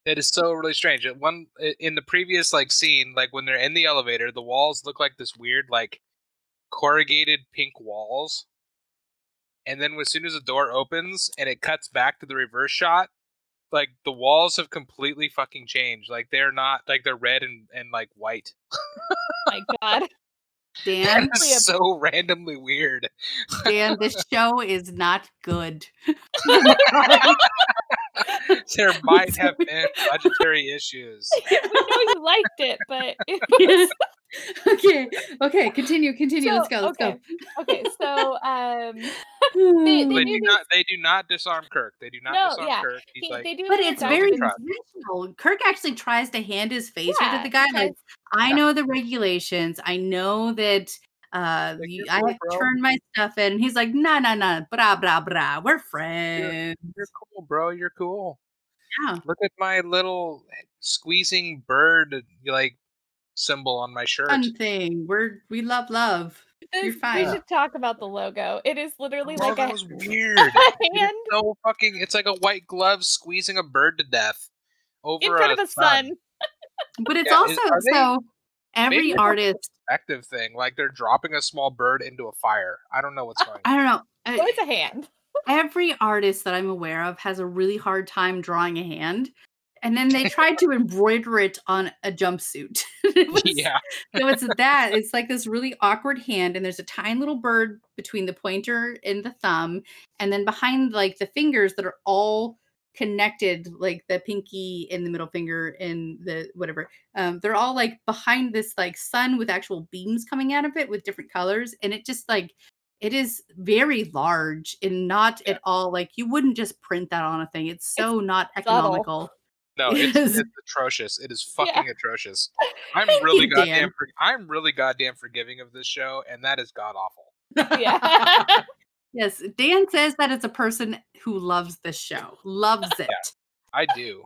It is so really strange. At One in the previous like scene, like when they're in the elevator, the walls look like this weird like corrugated pink walls. And then as soon as the door opens and it cuts back to the reverse shot, like the walls have completely fucking changed. Like they're not like they're red and, and like white. My God. [LAUGHS] Dan, so randomly weird. Dan, this show is not good. [LAUGHS] there [LAUGHS] might have been budgetary issues. we know you liked it, but it was [LAUGHS] okay, okay, continue, continue. So, let's go, let's okay. okay. So, um, [LAUGHS] go. They- They do do these- not. They do not disarm Kirk. They do not No, disarm yeah. Kirk. He's he, like, they do. but it's very intentional. Kirk actually tries to hand his phaser Yeah, to the guy, like, because- I know the regulations. I know that uh Like, you, I cool, have turn my stuff in. He's like, nah, nah, nah, blah, blah, blah. We're friends. You're cool, bro. You're cool. Yeah. Look at my little squeezing bird like symbol on my shirt. Fun thing. We're we love love. This- You're fine. We should talk about the logo. It is literally Bro, like a was [LAUGHS] weird. a It is hand so fucking. It's like a white glove squeezing a bird to death over in front a of the sun. But it's Yeah, also is- are they- so every maybe artist Active thing, like they're dropping a small bird into a fire. I don't know what's going. I on. I don't know. Oh, it's a hand. every artist that I'm aware of has a really hard time drawing a hand. And then they tried to embroider it on a jumpsuit. [LAUGHS] It was- Yeah, so it's that. It's like this really awkward hand, and there's a tiny little bird between the pointer and the thumb, and then behind like the fingers that are all connected, like the pinky and the middle finger and the whatever. Um, they're all like behind this like sun with actual beams coming out of it with different colors, and it just like it is very large and not Yeah. at all like you wouldn't just print that on a thing. It's so not subtle. No, [LAUGHS] it's, it's atrocious. It is Yeah. fucking atrocious. I'm Thank really you, goddamn. For, I'm really goddamn forgiving of this show, and that is god awful. Yeah. [LAUGHS] Yes, Dan says that it's a person who loves this show, loves it. I do.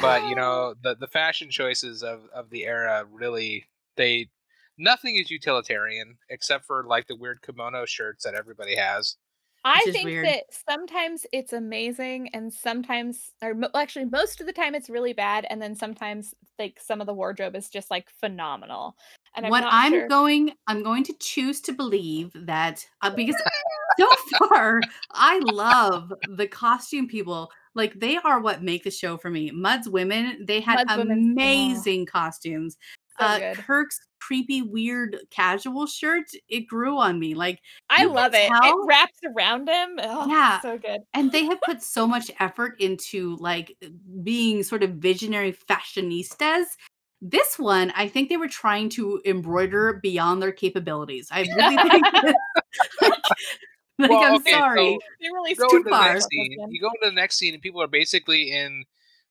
but you know the the fashion choices of of the era really they nothing is utilitarian except for like the weird kimono shirts that everybody has I think weird. that sometimes it's amazing, and sometimes, or mo- actually, most of the time, it's really bad, and then sometimes, like some of the wardrobe is just like phenomenal. And I'm what I'm sure. going, I'm going to choose to believe that uh, [LAUGHS] because so far I love the costume people. Like they are what make the show for me. Mudd's women, they had Mudd's amazing costumes. So uh, good. Kirk's creepy, weird casual shirt, it grew on me. Like, I love it. It wraps around him. Oh, Yeah. so good. and they have put so much effort into like being sort of visionary fashionistas. This one, I think they were trying to embroider beyond their capabilities. I really think [LAUGHS] that, like, like, Well, I'm okay, so- sorry. They really You go too into the far. next scene. You go into the next scene, and people are basically in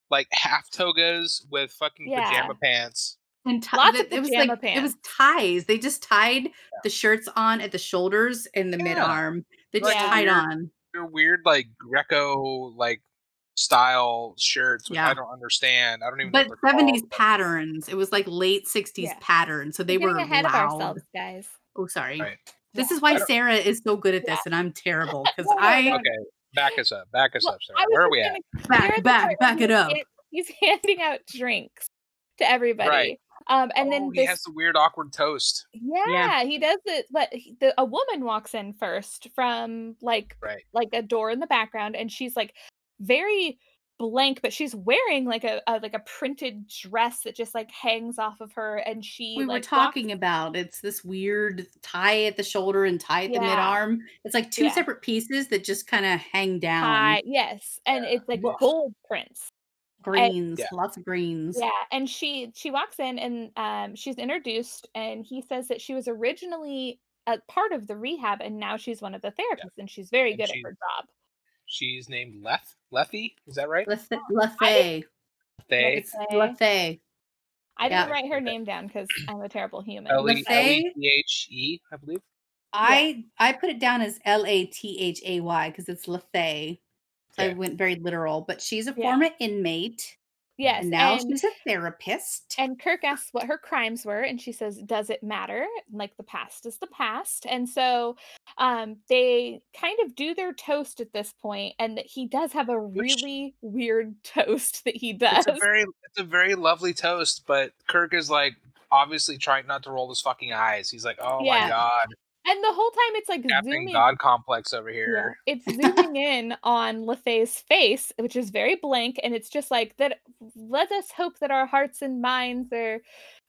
like half togas with fucking Yeah. pajama pants. And ti- Lots th- of it was pajama like it was ties. They just tied the shirts on at the shoulders and the Yeah. mid arm. They just Yeah. tied on. They're weird, like Greco like style shirts, which Yeah. I don't understand. I don't even. But know what seventies patterns. It was like late sixties Yeah. patterns. So they We're were getting ahead of ourselves, guys. Oh, sorry. Right. This Yeah. is why Sarah is so good at this, and I'm terrible because No, no, I. Okay, back us up. Back us Well, up, Sarah. Where are we at? back, back, back it up. He's [LAUGHS] handing out drinks to everybody. Right. Um, and then oh, he this has the weird, awkward toast. Yeah, he does it. But he- the, a woman walks in first from like Right. like a door in the background, and she's like very blank, but she's wearing like a, a like a printed dress that just like hangs off of her, and she we were talking walks- about it's this weird tie at the shoulder and tie at the Yeah. mid arm. It's like two Yeah. separate pieces that just kind of hang down. tie, yes, and Yeah. it's like gold prints. Greens, Yeah. lots of greens. Yeah, and she she walks in and um she's introduced, and he says that she was originally a part of the rehab, and now she's one of the therapists, and she's very And good she- at her job. She's named Leth. Lethy, is that right? Lethe- Lethe. They It's Lethe. Lethe. I didn't Yeah. write her name down because I'm a terrible human. L E Lethe? L T H E, I believe. I I put it down as L A T H A Y because it's Lethe. So I went very literal, but she's a Yeah. former inmate, Yes, and now and, she's a therapist. and Kirk asks what her crimes were, and she says, "Does it matter? Like the past is the past." And so, um, they kind of do their toast at this point, and he does have a Which- really weird [LAUGHS] toast that he does. It's a very, it's a very lovely toast, but Kirk is like obviously trying not to roll his fucking eyes. He's like, "Oh Yeah. my god, and the whole time it's like Captain zooming. God complex over Yeah, here." it's [LAUGHS] zooming in on Lethe's face, which is very blank, and it's just like that. Let us hope that our hearts and minds are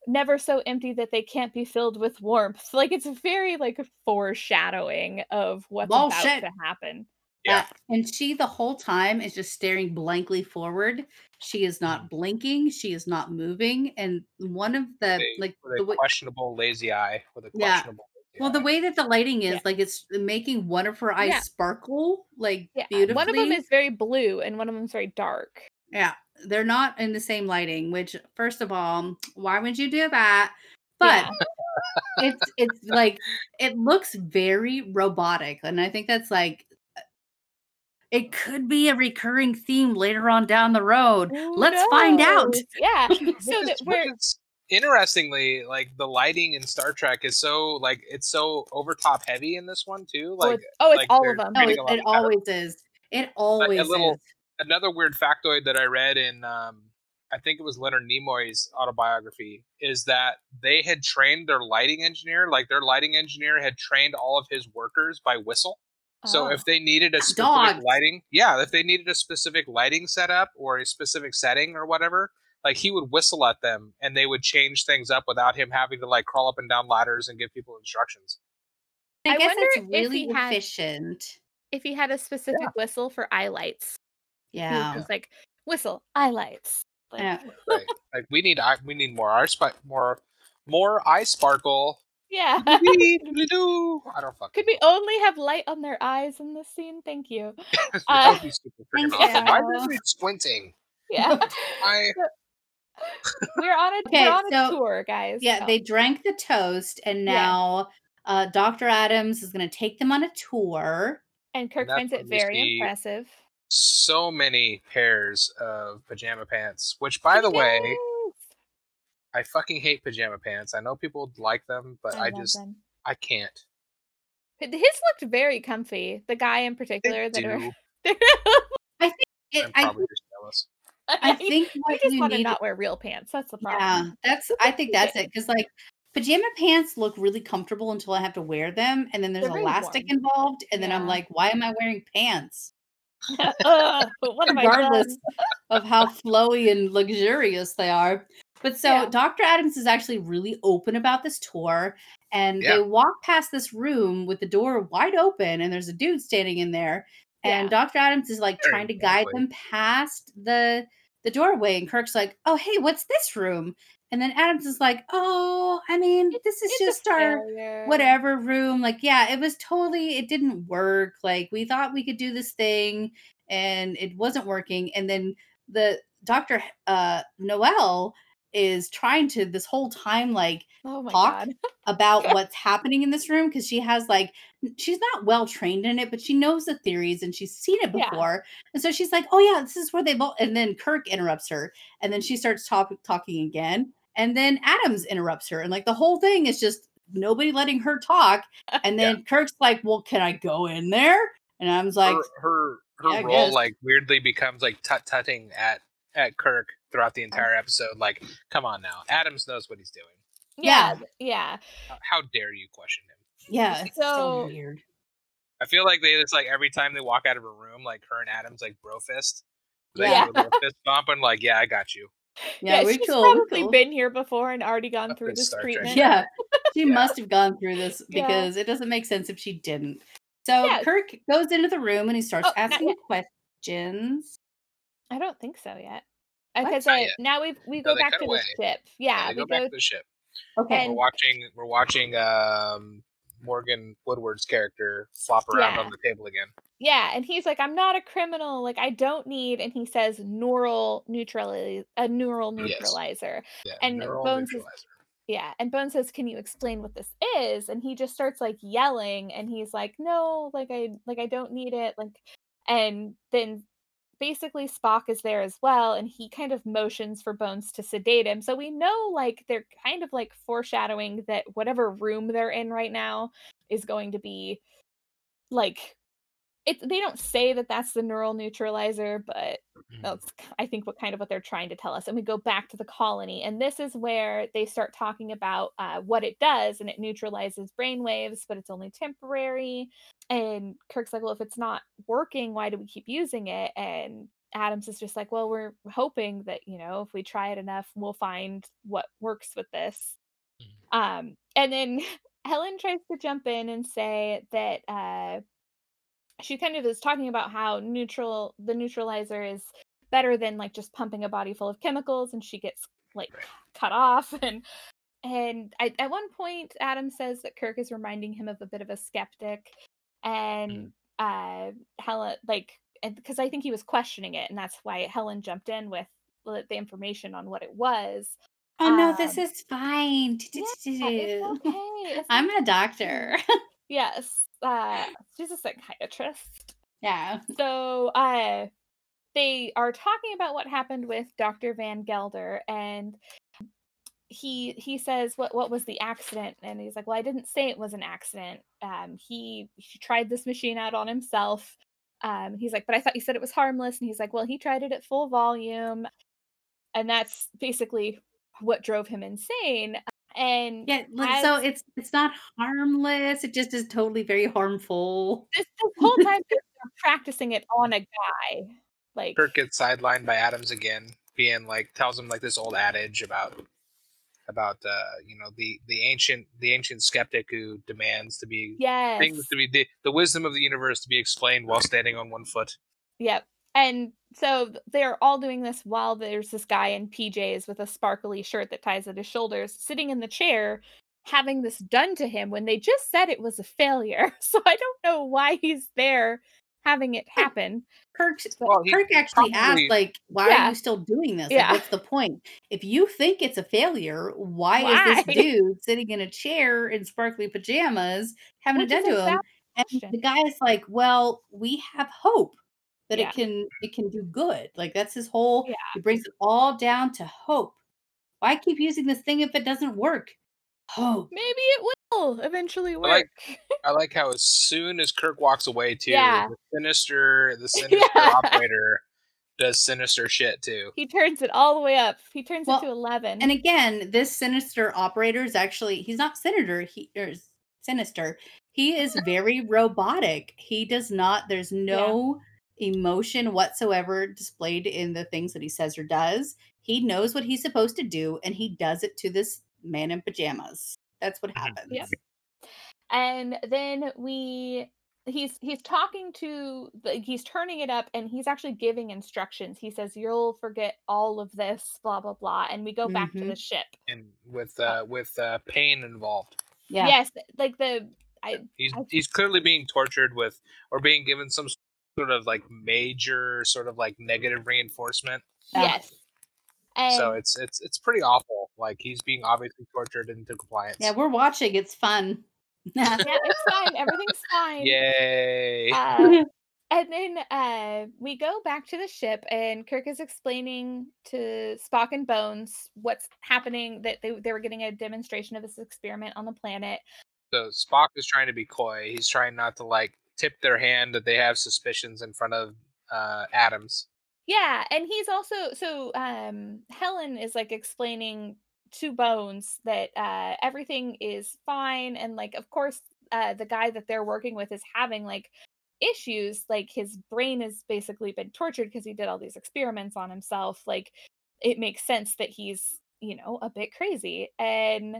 never so empty that they can't be filled with warmth. Like it's very like foreshadowing of what's Bullshit. about to happen. Yeah. Uh, and she the whole time is just staring blankly forward. She is not blinking. She is not moving. And one of the They- like the a way, questionable lazy eye. With a Yeah. questionable. Well, the way that the lighting is, Yeah. like it's making one of her eyes Yeah. sparkle like Yeah, beautifully. one of them is very blue, and one of them is very dark. Yeah, they're not in the same lighting. Which, first of all, why would you do that? But it's it's like it looks very robotic, and I think that's like uh, it could be a recurring theme later on down the road. Who Let's find out. Yeah, [LAUGHS] so that we're interestingly, like the lighting in Star Trek is so like it's so over top heavy in this one too. oh, Like it's, oh, it's like all of them. No, it, a it of better. always is. It always little- is. another weird factoid that I read in um I think it was Leonard Nimoy's autobiography is that they had trained their lighting engineer, like their lighting engineer had trained all of his workers by whistle. So Oh. if they needed a specific Dogs. lighting, yeah, if they needed a specific lighting setup or a specific setting or whatever, like he would whistle at them and they would change things up without him having to like crawl up and down ladders and give people instructions. I, I guess wonder it's if really had- efficient. if he had a specific whistle for eye lights, Yeah. just like whistle eye lights. Like, Yeah. Right. like we need eye, we need more eye spi- more more eye sparkle. yeah. Doodly-doo. I don't fucking Could we only have light on their eyes in this scene? Thank you. know. [LAUGHS] that Uh, would be super freaking thank awesome. Why you. are we squinting? Yeah. [LAUGHS] I we're on a Okay, we're on a tour, guys. Yeah, so- they drank the toast, and Yeah. now uh, Dr. Adams is going to take them on a tour. and Kirk that's finds it very impressive. so many pairs of pajama pants. Which, by the way, I fucking hate pajama pants. I know people like them, but I, love just them. I can't. His looked very comfy. The guy in They particular that do. [LAUGHS] are It, I'm I, just jealous. [LAUGHS] I think you what just you want to need not wear real pants. That's the problem. Yeah, that's. I think [LAUGHS] that's it because like pajama pants look really comfortable until I have to wear them, and then there's They're elastic warm. involved, and then I'm like, why am I wearing pants? [LAUGHS] Ugh, but what am I Regardless of how flowy and luxurious they are. But so Yeah. Dr. Adams is actually really open about this tour. And Yeah. they walk past this room with the door wide open, and there's a dude standing in there. And Yeah. Dr. Adams is like Very trying to guide them past the the doorway. And Kirk's like, Oh, hey, what's this room? And then Adams is like, Oh, I mean, this is just our whatever room like yeah it was totally it didn't work like we thought we could do this thing and it wasn't working and then the dr uh noel is trying to this whole time like Oh talk about [LAUGHS] what's happening in this room because she has like she's not well trained in it but she knows the theories and she's seen it Yeah. before and so she's like oh yeah this is where they both and then kirk interrupts her and then she starts talk- talking again and then adams interrupts her and like the whole thing is just nobody letting her talk [LAUGHS] and then kirk's like well can i go in there and i was like her her, her yeah, role like weirdly becomes like tut tutting at at Kirk throughout the uh-huh. entire episode. Like, come on now, Adams knows what he's doing. Yeah. Yeah. th- Yeah. How, how dare you question him? Yeah it's so So- weird I feel like they just like every time they walk out of a room, like her and Adams like bro fist. They Yeah. do fist bump and like, yeah, I got you. [LAUGHS] yeah, we're she's cool, probably cool. been here before and already gone Up through in this Star Trek. treatment. Yeah, [LAUGHS] she Yeah. must have gone through this Yeah. because it doesn't make sense if she didn't. So Yeah. Kirk goes into the room and he starts Oh, asking yet. questions. I don't think so yet. What? Because Not yet. now we we No, go back to away. the ship. Yeah, they we go back to the ship. Okay. And- We're watching. We're watching um, Morgan Woodward's character flop around Yeah. on the table again. Yeah, and he's like, I'm not a criminal. Like, I don't need. And he says neural neutralizer, a neural Yes. neutralizer. Yeah, And Bones is- Yeah, and Bones says, "Can you explain what this is?" And he just starts like yelling, and he's like, "No, like I like I don't need it." Like, and then basically Spock is there as well, and he kind of motions for Bones to sedate him. So we know like they're kind of like foreshadowing that whatever room they're in right now is going to be like it. They don't say that that's the neural neutralizer, but Mm-hmm. that's I think what kind of what they're trying to tell us. And we go back to the colony, and this is where they start talking about uh, what it does, and it neutralizes brainwaves, but it's only temporary. And Kirk's like, "Well, if it's not working, why do we keep using it?" And Adams is just like, "Well, we're hoping that you know if we try it enough, we'll find what works with this." Um, and then [LAUGHS] Helen tries to jump in and say that uh, she kind of is talking about how neutral the neutralizer is better than like just pumping a body full of chemicals, and she gets like Right. cut off [LAUGHS] and and I, at one point adam says that kirk is reminding him of a bit of a skeptic and uh helen like because i think he was questioning it and that's why helen jumped in with the the information on what it was oh no, this um, is fine. yeah, it's okay it's [LAUGHS] I'm not- a doctor. [LAUGHS] yes uh she's a psychiatrist. Yeah. so uh they are talking about what happened with Dr. Van Gelder and he he says what what was the accident? And he's like well I didn't say it was an accident. Um he he tried this machine out on himself. Um he's like but I thought you said it was harmless. And he's like well he tried it at full volume. And that's basically what drove him insane and Yeah. li- So it's it's not harmless. It just is totally very harmful. this, this [LAUGHS] whole time they're they're practicing it on a guy like Kirk gets sidelined by Adams again, being like tells him like this old adage about about uh you know the the ancient the ancient skeptic who demands to be yes things to be the, the wisdom of the universe to be explained while standing on one foot. Yep. And so they're all doing this while there's this guy in PJs with a sparkly shirt that ties at his shoulders sitting in the chair having this done to him when they just said it was a failure. [LAUGHS] So I don't know why he's there having it happen. Kirk's, Well, Kirk actually probably- asked, like, why Yeah. are you still doing this? Like, Yeah. what's the point? If you think it's a failure, why, is this [LAUGHS] dude sitting in a chair in sparkly pajamas having Which it is done to him? valid And the guy is like, well, we have hope that Yeah. it can it can do good. Like that's his whole. Yeah. He brings it all down to hope. Why keep using this thing if it doesn't work? Hope. Maybe it will eventually work. like- [LAUGHS] I like how as soon as Kirk walks away too, Yeah. the sinister the [LAUGHS] sinister Yeah. operator does sinister shit too. he turns it all the way up. He turns Well, it to 11. And again, this sinister operator is actually he's not senator, he or s- sinister. He is [LAUGHS] very robotic. He does not there's no emotion whatsoever displayed in the things that he says or does. He knows what he's supposed to do, and he does it to this man in pajamas. That's what Mhm. happens. Yep. and then we he's he's talking to the, he's turning it up and he's actually giving instructions he says you'll forget all of this blah blah blah and we go back to Mhm. the ship and with uh, with uh, pain involved. Yeah. yes like the i He's I- he's clearly being tortured with or being given some sort of like major sort of like negative reinforcement. Yeah. yes and so it's it's it's pretty awful. Like he's being obviously tortured into compliance. Yeah, we're watching. It's fun. [LAUGHS] yeah it's fine everything's fine Yay! Uh, [LAUGHS] and then uh, we go back to the ship, and Kirk is explaining to Spock and Bones what's happening. That they they were getting a demonstration of this experiment on the planet. so Spock is trying to be coy. He's trying not to like tip their hand that they have suspicions in front of uh, Adams. Yeah, and he's also so um, Helen is like explaining to Bones that uh, everything is fine, and like of course uh, the guy that they're working with is having like issues like his brain has basically been tortured because he did all these experiments on himself like it makes sense that he's you know a bit crazy and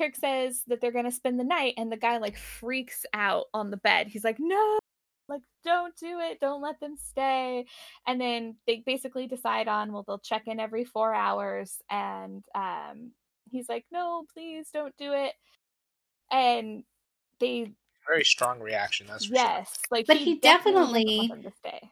kirk says that they're going to spend the night and the guy like freaks out on the bed. He's like no like don't do it. Don't let them stay. And then they basically decide on well they'll check in every four hours and um he's like no please don't do it. And they Very strong reaction. That's for yes like But he doesn't want definitely- them to stay.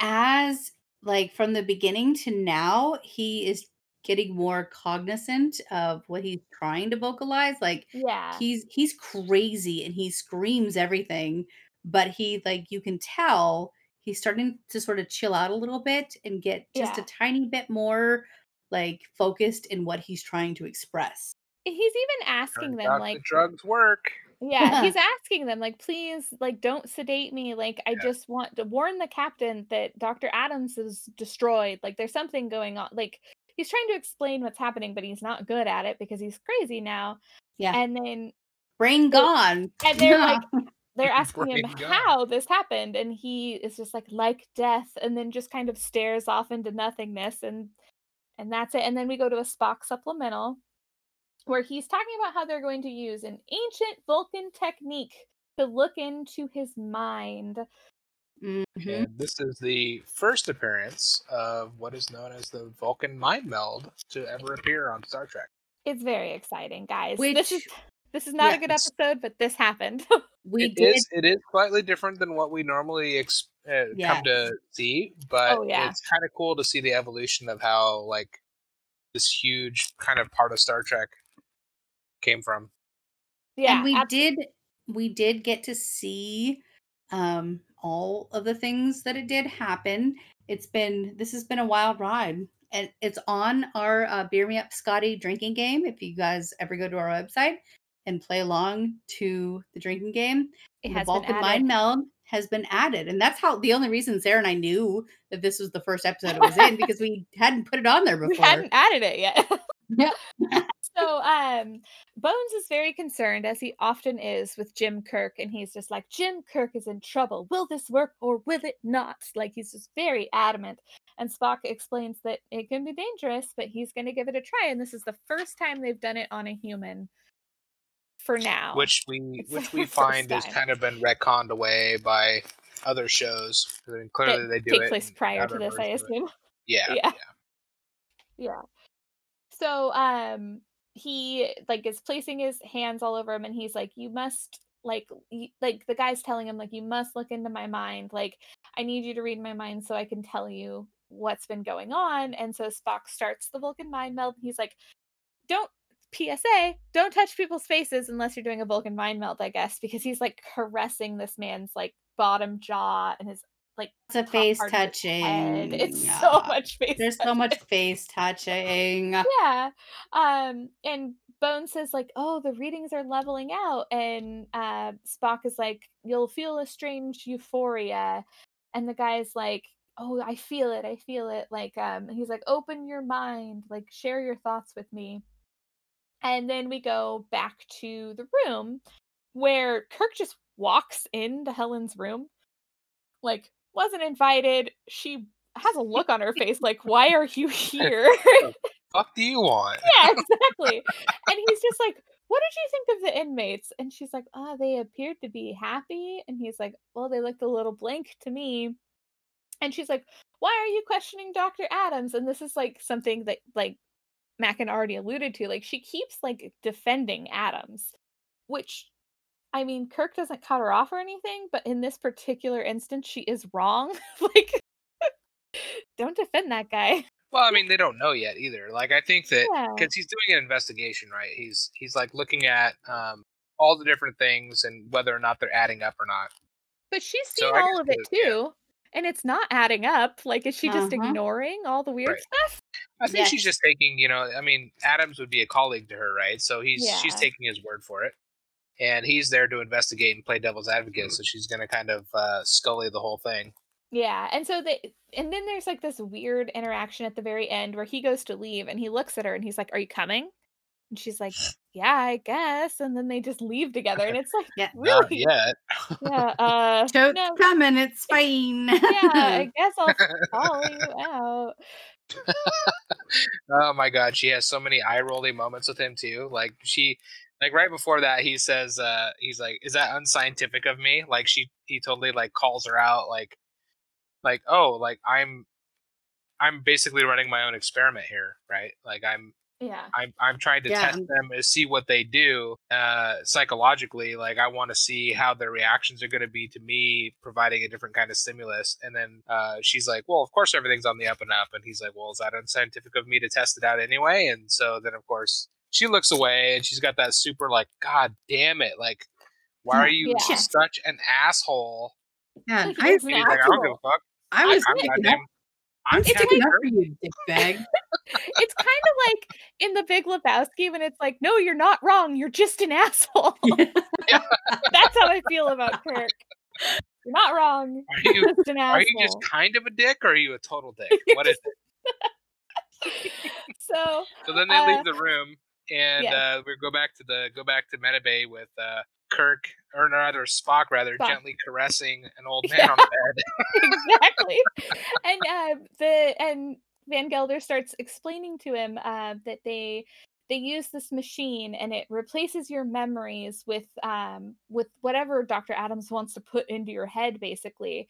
As like from the beginning to now, he is getting more cognizant of what he's trying to vocalize. Like yeah he's he's crazy and he screams everything, but he like you can tell he's starting to sort of chill out a little bit and get just Yeah. a tiny bit more like focused in what he's trying to express. he's even asking Turns them like the drugs work. yeah he's [LAUGHS] asking them like please like don't sedate me like i Yeah. just want to warn the captain that dr adams is destroyed like there's something going on like he's trying to explain what's happening but he's not good at it because he's crazy now Yeah. and then Brain gone. and they're like they're [LAUGHS] asking him gone. how this happened and he is just like like death and then just kind of stares off into nothingness and and that's it and then we go to a spock supplemental where he's talking about how they're going to use an ancient vulcan technique to look into his mind Mhm. And this is the first appearance of what is known as the Vulcan mind meld to ever appear on Star Trek. it's very exciting guys this is this is not yeah, a good episode but this happened [LAUGHS] We It did is it is slightly different than what we normally ex- uh, come to see, but Oh, yeah. it's kind of cool to see the evolution of how like this huge kind of part of Star Trek came from. yeah and we abs- did we did get to see um all of the things that it did happen. It's been this has been a wild ride. And it's on our uh, beer me up scotty drinking game if you guys ever go to our website and play along to the drinking game. It the vulcan mind meld has been added. And that's how the only reason sarah and i knew that this was the first episode it was in because we hadn't put it on there [LAUGHS] before. we hadn't added it yet. Yep. [LAUGHS] so um bones is very concerned as he often is with jim kirk and he's just like jim kirk is in trouble will this work or will it not like he's just very adamant and spock explains that it can be dangerous but he's going to give it a try and this is the first time they've done it on a human for now Which we It's [LAUGHS] which we find has kind of been retconned away by other shows. I mean, clearly they do take it place prior to this i it. assume [LAUGHS] Yeah, Yeah. Yeah. So um he like is placing his hands all over him and he's like you must like like the guy's telling him like you must look into my mind. Like I need you to read my mind so I can tell you what's been going on. And so Spock starts the Vulcan mind meld he's like don't PSA don't touch people's faces unless you're doing a Vulcan mind meld I guess because he's like caressing this man's like bottom jaw and his like it's a face part of his touching. It's so much face there's so much face touching. [LAUGHS] Yeah. Um and bone says like oh the readings are leveling out and uh spock is like you'll feel a strange euphoria and the guy's like oh i feel it i feel it like um he's like open your mind like share your thoughts with me. And then we go back to the room where kirk just walks into helen's room like wasn't invited. She has a look on her face like, [LAUGHS] "Why are you here?" [LAUGHS] Fuck do you want? yeah, exactly. And he's just like, "What did you think of the inmates?" And she's like, "Oh, they appeared to be happy." And he's like, "Well, they looked a little blank to me." And she's like, "Why are you questioning Dr. Adams?" And this is like something that like Mackin already alluded to. Like she keeps like defending Adams, which I mean, Kirk doesn't cut her off or anything, but in this particular instance, she is wrong. [LAUGHS] like, don't defend that guy. Well, I mean, they don't know yet either. Like, I think that Yeah. because he's doing an investigation, right? He's he's like looking at um, all the different things and whether or not they're adding up or not. But she's So seen I all of it it- yeah. too. And it's not adding up. Like, is she just Uh-huh. ignoring all the weird Right. stuff? I think she's just taking, you know, I mean, Adams would be a colleague to her, right? So he's she's taking his word for it, and he's there to investigate and play devil's advocate. So she's going to kind of uh, scully the whole thing. Yeah. And so they, and then there's like this weird interaction at the very end where he goes to leave and he looks at her and he's like, Are you coming? And she's like, [SIGHS] Yeah, I guess. And then they just leave together. And it's like, Yeah. [LAUGHS] Not really? yet. Yeah. Uh, [LAUGHS] Tote's no, coming. It's [LAUGHS] fine. yeah, I guess I'll follow you out. Oh my god, she has so many eye rolling moments with him too. Like she like right before that he says uh he's like, Is that unscientific of me? Like she he totally like calls her out like like, oh, like I'm I'm basically running my own experiment here, right? Like I'm Yeah. I'm I'm trying to Yeah, test them to see what they do uh, psychologically. Like I want to see how their reactions are going to be to me providing a different kind of stimulus. And then uh, she's like, "Well, of course everything's on the up and up." And he's like, "Well, is that unscientific of me to test it out anyway?" And so then of course she looks away and she's got that super like, "God damn it! Like, why are you Yeah. such an asshole?" Yeah, Like, I, it's And he's like, "I don't give a fuck. I was I'm sticking up, goddamn. I'm I'm sticking Captain up for you, dick bag. [LAUGHS] It's kind of like in the Big Lebowski when it's like, no, you're not wrong. You're just an asshole. [LAUGHS] [LAUGHS] That's how I feel about Kirk. You're not wrong. Are You're just an are you just kind of a dick or are you a total dick? What is it? so So then they Uh, leave the room, and yeah. uh, we go back to the go back to Metabay with uh, Kirk, or rather Spock, rather Spock. gently caressing an [LAUGHS] old man Yeah. on the bed. [LAUGHS] exactly. and uh, the and Van Gelder starts explaining to him uh, that they they use this machine and it replaces your memories with um with whatever Dr. Adams wants to put into your head basically.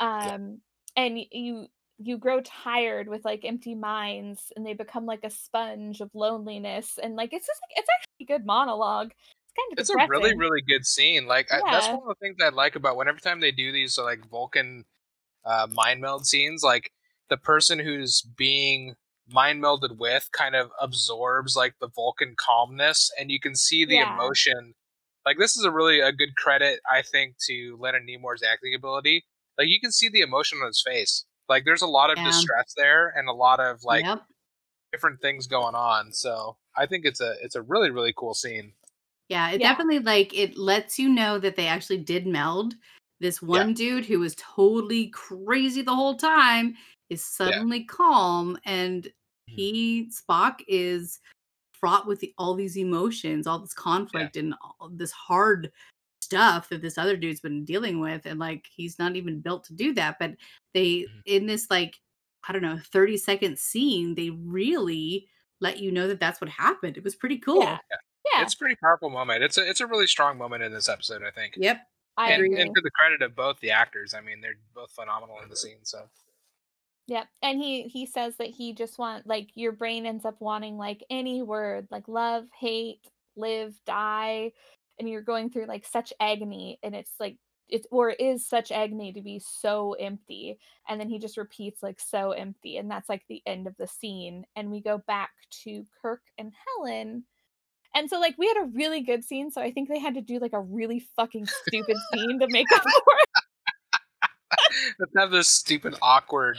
Um and you you grow tired with like empty minds and they become like a sponge of loneliness and like it's just like it's actually a good monologue. It's kind of It's a really really good scene. Like I, that's one of the things I like about whenever time they do these uh, like Vulcan uh, mind meld scenes. Like the person who's being mind melded with kind of absorbs like the Vulcan calmness, and you can see the Yeah. emotion. Like this is a really a good credit, I think, to Leonard Nimoy's acting ability. Like you can see the emotion on his face. Like there's a lot of Yeah. distress there, and a lot of like yep. different things going on. So I think it's a it's a really really cool scene. Yeah, it Yeah. definitely like it lets you know that they actually did meld. This one dude who was totally crazy the whole time is suddenly calm and Mhm. he Spock is fraught with the, all these emotions, all this conflict and all this hard stuff that this other dude's been dealing with and like he's not even built to do that, but they Mhm. in this like I don't know, 30 second scene, they really let you know that that's what happened. It was pretty cool. Yeah. Yeah, It's a pretty powerful moment. It's a it's a really strong moment in this episode, I think. Yep. I and, agree. and to the credit of both the actors, I mean, they're both phenomenal in the scene. So Yep. And he he says that he just want like your brain ends up wanting like any word like love, hate, live, die and you're going through like such agony and it's like it or it is such agony to be so empty and then he just repeats like so empty and that's like the end of the scene and we go back to Kirk and Helen and so like we had a really good scene so I think they had to do like a really fucking stupid scene to make up [LAUGHS] for it. let's have this stupid awkward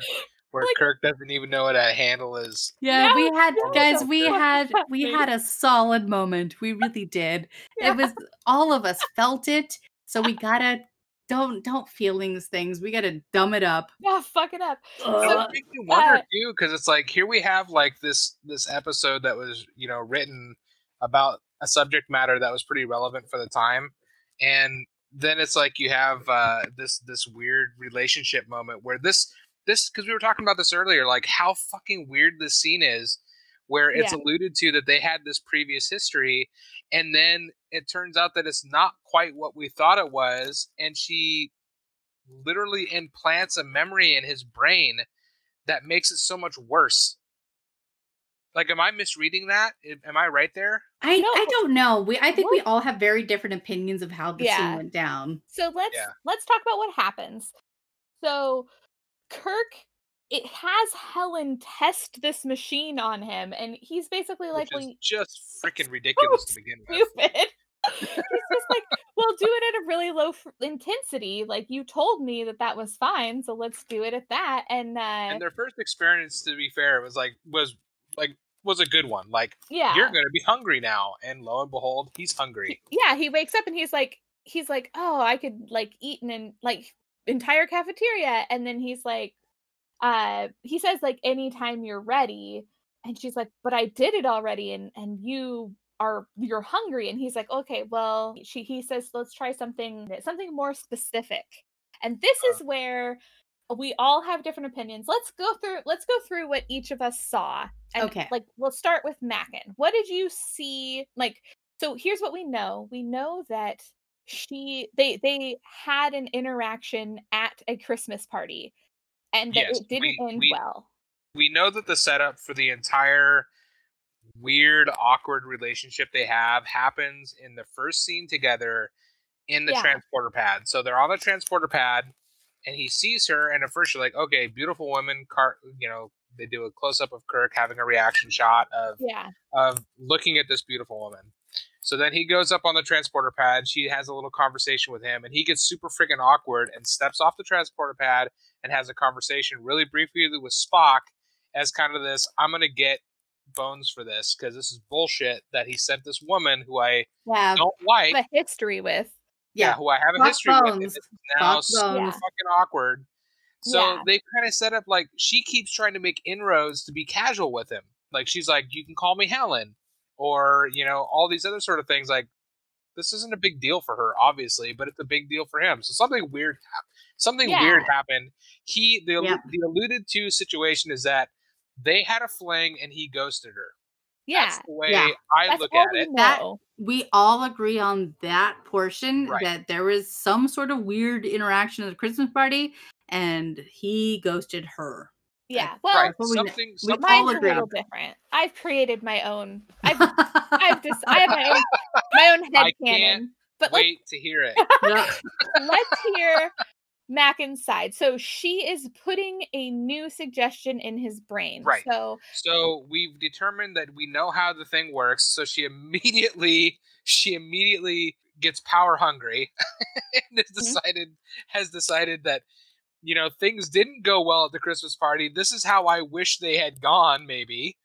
where Like- Kirk doesn't even know what a handle is. Yeah, Yeah, we had yeah, guys, so we had we [LAUGHS] had a solid moment. We really did. Yeah. It was all of us felt it. So we [LAUGHS] gotta don't don't feelings things. We gotta dumb it up. Yeah, fuck it up. It Ugh. makes me wonder uh, too, because it's like here we have like this this episode that was you know written about a subject matter that was pretty relevant for the time, and then it's like you have uh, this this weird relationship moment where this this because we were talking about this earlier, like how fucking weird this scene is, where it's Yeah. alluded to that they had this previous history, and then it turns out that it's not quite what we thought it was, and she literally implants a memory in his brain that makes it so much worse. Like, am I misreading that? Am- Am I right there? I, No, I don't know. We I think we all have very different opinions of how the Yeah. scene went down. So let's Yeah. let's talk about what happens. So Kirk it has Helen test this machine on him and he's basically like Which is just freaking ridiculous to begin [LAUGHS] with. stupid. [LAUGHS] he's just like, well, do it at a really low f- intensity. Like you told me that that was fine, so let's do it at that. And uh, and their first experience to be fair was like was like was a good one like yeah, you're gonna be hungry now and lo and behold he's hungry yeah, he wakes up and he's like, he's like, oh, I could like eat and like entire cafeteria, and then he's like, uh, he says like anytime you're ready, and she's like, but I did it already, and and you are you're hungry, and he's like, okay, well, she he says let's try something something more specific, and this is where we all have different opinions. Let's go through let's go through what each of us saw. And Okay. like we'll start with Mackin. What did you see? Like so here's what we know. We know that she they they had an interaction at a Christmas party and that Yes, it didn't we- end we- well. we know that the setup for the entire weird awkward relationship they have happens in the first scene together in the Yeah. transporter pad so they're on the transporter pad and he sees her and at first you're like okay beautiful woman car you know they do a close-up of kirk having a reaction shot of Yeah. of looking at this beautiful woman. So then he goes up on the transporter pad. She has a little conversation with him, and he gets super freaking awkward and steps off the transporter pad and has a conversation really briefly with Spock as kind of this I'm going to get bones for this because this is bullshit that he sent this woman who I Yeah. don't like, Have a history with. yeah, Yeah. who I have a Spock history with. And bones. this is now Spock super bones. fucking awkward. So Yeah. they kind of set up like she keeps trying to make inroads to be casual with him. Like she's like, "You can call me Helen," or you know, all these other sort of things. Like this isn't a big deal for her, obviously, but it's a big deal for him. So something weird, hap- something weird happened. He the Yeah. the alluded to situation is that they had a fling and he ghosted her. Yeah. That's the way Yeah. I That's look at we it. That- We all agree on that portion Right. that there was some sort of weird interaction at the Christmas party and he ghosted her. Yeah. Well, right, what something, we something mine's a little different. I've created my own. I've I've [LAUGHS] just I have my own my own head I can't canon. But let's wait to hear it. [LAUGHS] Yeah. let's hear Mackin's side. So she is putting a new suggestion in his brain. Right. So So we've determined that we know how the thing works. So she immediately [LAUGHS] she immediately gets power hungry and has Mhm. decided has decided that you know things didn't go well at the Christmas party. This is how I wish they had gone, maybe.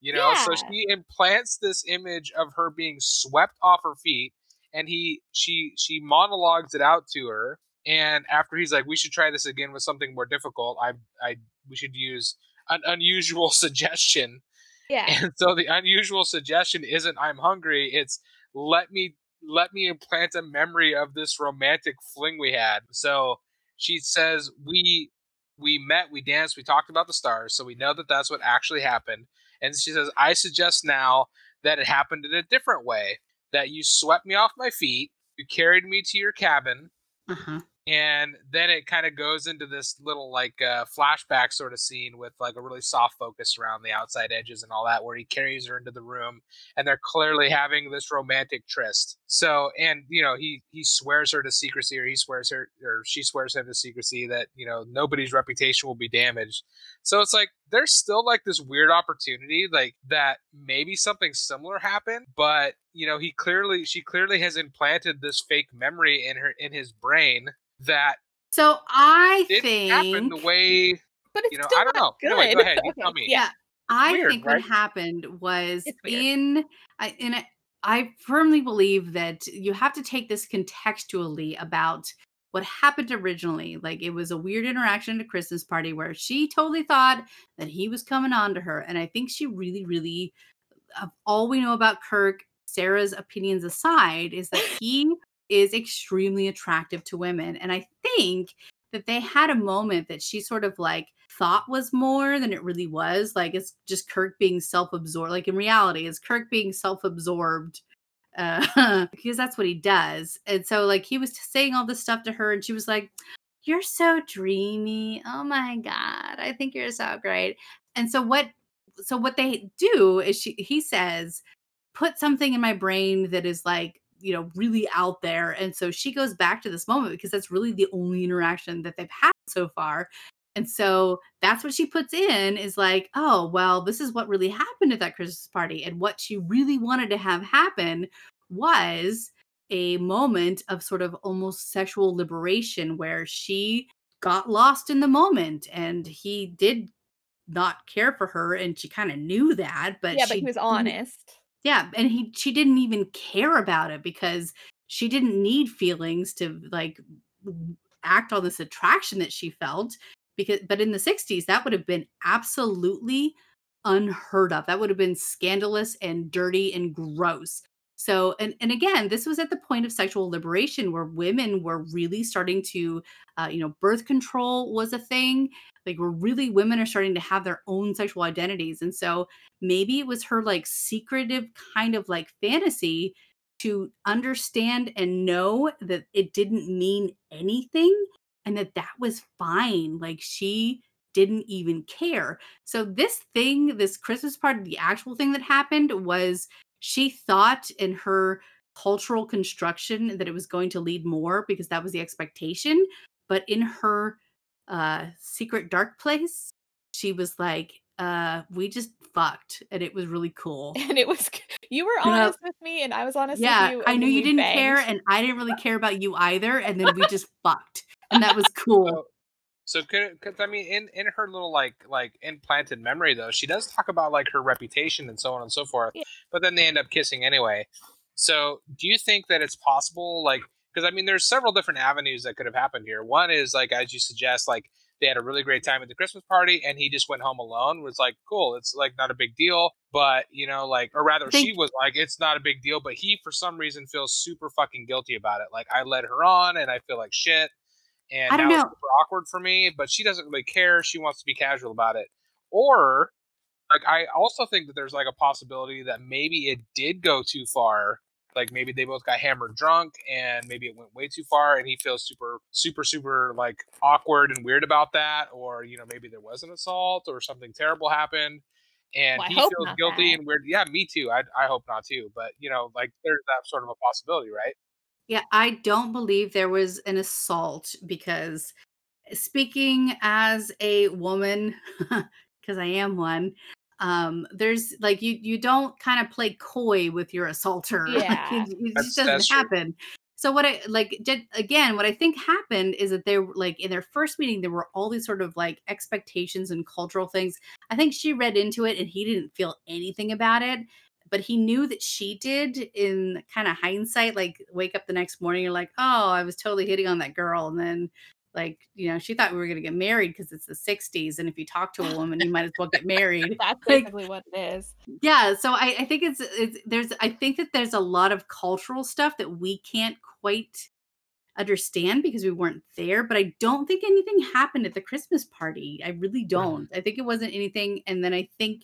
You know, so she implants this image of her being swept off her feet and he she she monologues it out to her and after he's like we should try this again with something more difficult i i we should use an unusual [LAUGHS] suggestion yeah. and so the unusual suggestion isn't i'm hungry it's let me let me implant a memory of this romantic fling we had so she says we we met we danced we talked about the stars so we know that that's what actually happened and she says i suggest now that it happened in a different way that you swept me off my feet you carried me to your cabin Uh-huh. And then it kind of goes into this little like uh, flashback sort of scene with like a really soft focus around the outside edges and all that where he carries her into the room and they're clearly having this romantic tryst. So and you know he he swears her to secrecy or he swears her or she swears him to secrecy that you know nobody's reputation will be damaged. So it's like there's still like this weird opportunity like that maybe something similar happened but you know he clearly she clearly has implanted this fake memory in her in his brain that So I didn't happen think the way But it's you know still I don't know. good. Anyway, go ahead. You Okay, tell [LAUGHS] me. Yeah. I Weird, think right? what happened was in I in a, I firmly believe that you have to take this contextually about what happened originally. Like it was a weird interaction at a Christmas party where she totally thought that he was coming on to her, and I think she really, really, of all we know about Kirk, Sarah's opinions aside, is that he is extremely attractive to women. And I think that they had a moment that she sort of like thought was more than it really was. Like it's just Kirk being self absorbed. Like in reality, it's Kirk being self absorbed uh, [LAUGHS] because that's what he does. And so, like, he was saying all this stuff to her, and she was like, You're so dreamy. Oh my God. I think you're so great. And so, what so what they do is she he says put something in my brain that is like you know really out there and so she goes back to this moment because that's really the only interaction that they've had so far and so that's what she puts in is like oh well this is what really happened at that christmas party and what she really wanted to have happen was a moment of sort of almost sexual liberation where she got lost in the moment and he did not care for her and she kind of knew that but yeah but he was honest yeah and he she didn't even care about it because she didn't need feelings to like act on this attraction that she felt because but in the 60s that would have been absolutely unheard of. That would have been scandalous and dirty and gross. So and and again this was at the point of sexual liberation where women were really starting to uh, you know birth control was a thing like where really women are starting to have their own sexual identities and so maybe it was her like secretive kind of like fantasy to understand and know that it didn't mean anything and that that was fine like she didn't even care. So this thing this christmas party the actual thing that happened was she thought in her cultural construction that it was going to lead more because that was the expectation but in her uh secret dark place she was like uh we just fucked and it was really [LAUGHS] cool and it was you were You know, honest with me and i was honest yeah with you i knew you didn't care and i didn't really care about you either and then we [LAUGHS] just fucked and that was cool So could, could I mean in in her little like like implanted memory though she does talk about like her reputation and so on and so forth, Yeah. but then they end up kissing anyway. So do you think that it's possible like because I mean there's several different avenues that could have happened here. One is like as you suggest like they had a really great time at the Christmas party and he just went home alone was like cool it's like not a big deal but you know like or rather think- she was like it's not a big deal but he for some reason feels super fucking guilty about it like I led her on and I feel like shit and I don't now it's super awkward for me. But she doesn't really care. She wants to be casual about it. Or like I also think that there's like a possibility that maybe it did go too far. Like maybe they both got hammered drunk and maybe it went way too far and he feels super super super like awkward and weird about that or you know maybe there was an assault or something terrible happened and Well, he feels guilty that. and weird. Yeah, me too. I I hope not too, but you know like there's that sort of a possibility, right? Yeah, I don't believe there was an assault because speaking as a woman, [LAUGHS] because I am one, um, there's like you you don't kind of play coy with your assaulter. [LAUGHS] Like, Yeah. it, it That's- just doesn't that's true. happen. So what I like did again, what I think happened is that they were like in their first meeting, there were all these sort of like expectations and cultural things. I think she read into it and he didn't feel anything about it but he knew that she did in kind of hindsight like wake up the next morning you're like oh i was totally hitting on that girl and then like you know she thought we were going to get married because it's the 60s and if you talk to a [LAUGHS] woman you might as well get married. [LAUGHS] That's Like- basically what it is. yeah so I, I think it's, it's there's i think that there's a lot of cultural stuff that we can't quite understand because we weren't there but i don't think anything happened at the christmas party. I really don't. I think it wasn't anything and then i think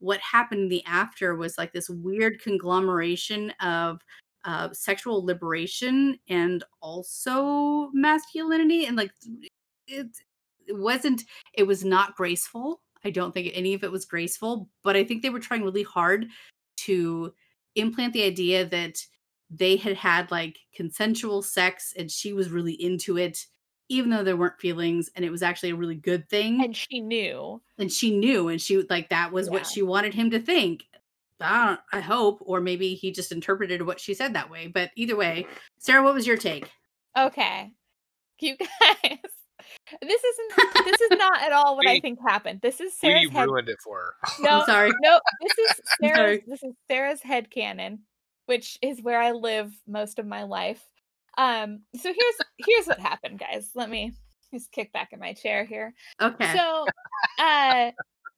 what happened in the after was like this weird conglomeration of uh, sexual liberation and also masculinity and like it, it wasn't it was not graceful. I don't think any of it was graceful but i think they were trying really hard to implant the idea that they had had like consensual sex and she was really into it even though there weren't feelings and it was actually a really good thing. And she knew. and she knew and she like that was what she wanted him to think I, don't, I hope or maybe he just interpreted what she said that way but either way sarah what was your take Okay. You [LAUGHS] guys. This isn't this is not at all what I think happened. This is We Sarah's head. ruined it for her. No, i'm sorry no, this is [LAUGHS] Sarah's this is Sarah's head canon, which is where I live most of my life. Um, so here's here's what happened, guys. Let me just kick back in my chair here. okay So, uh,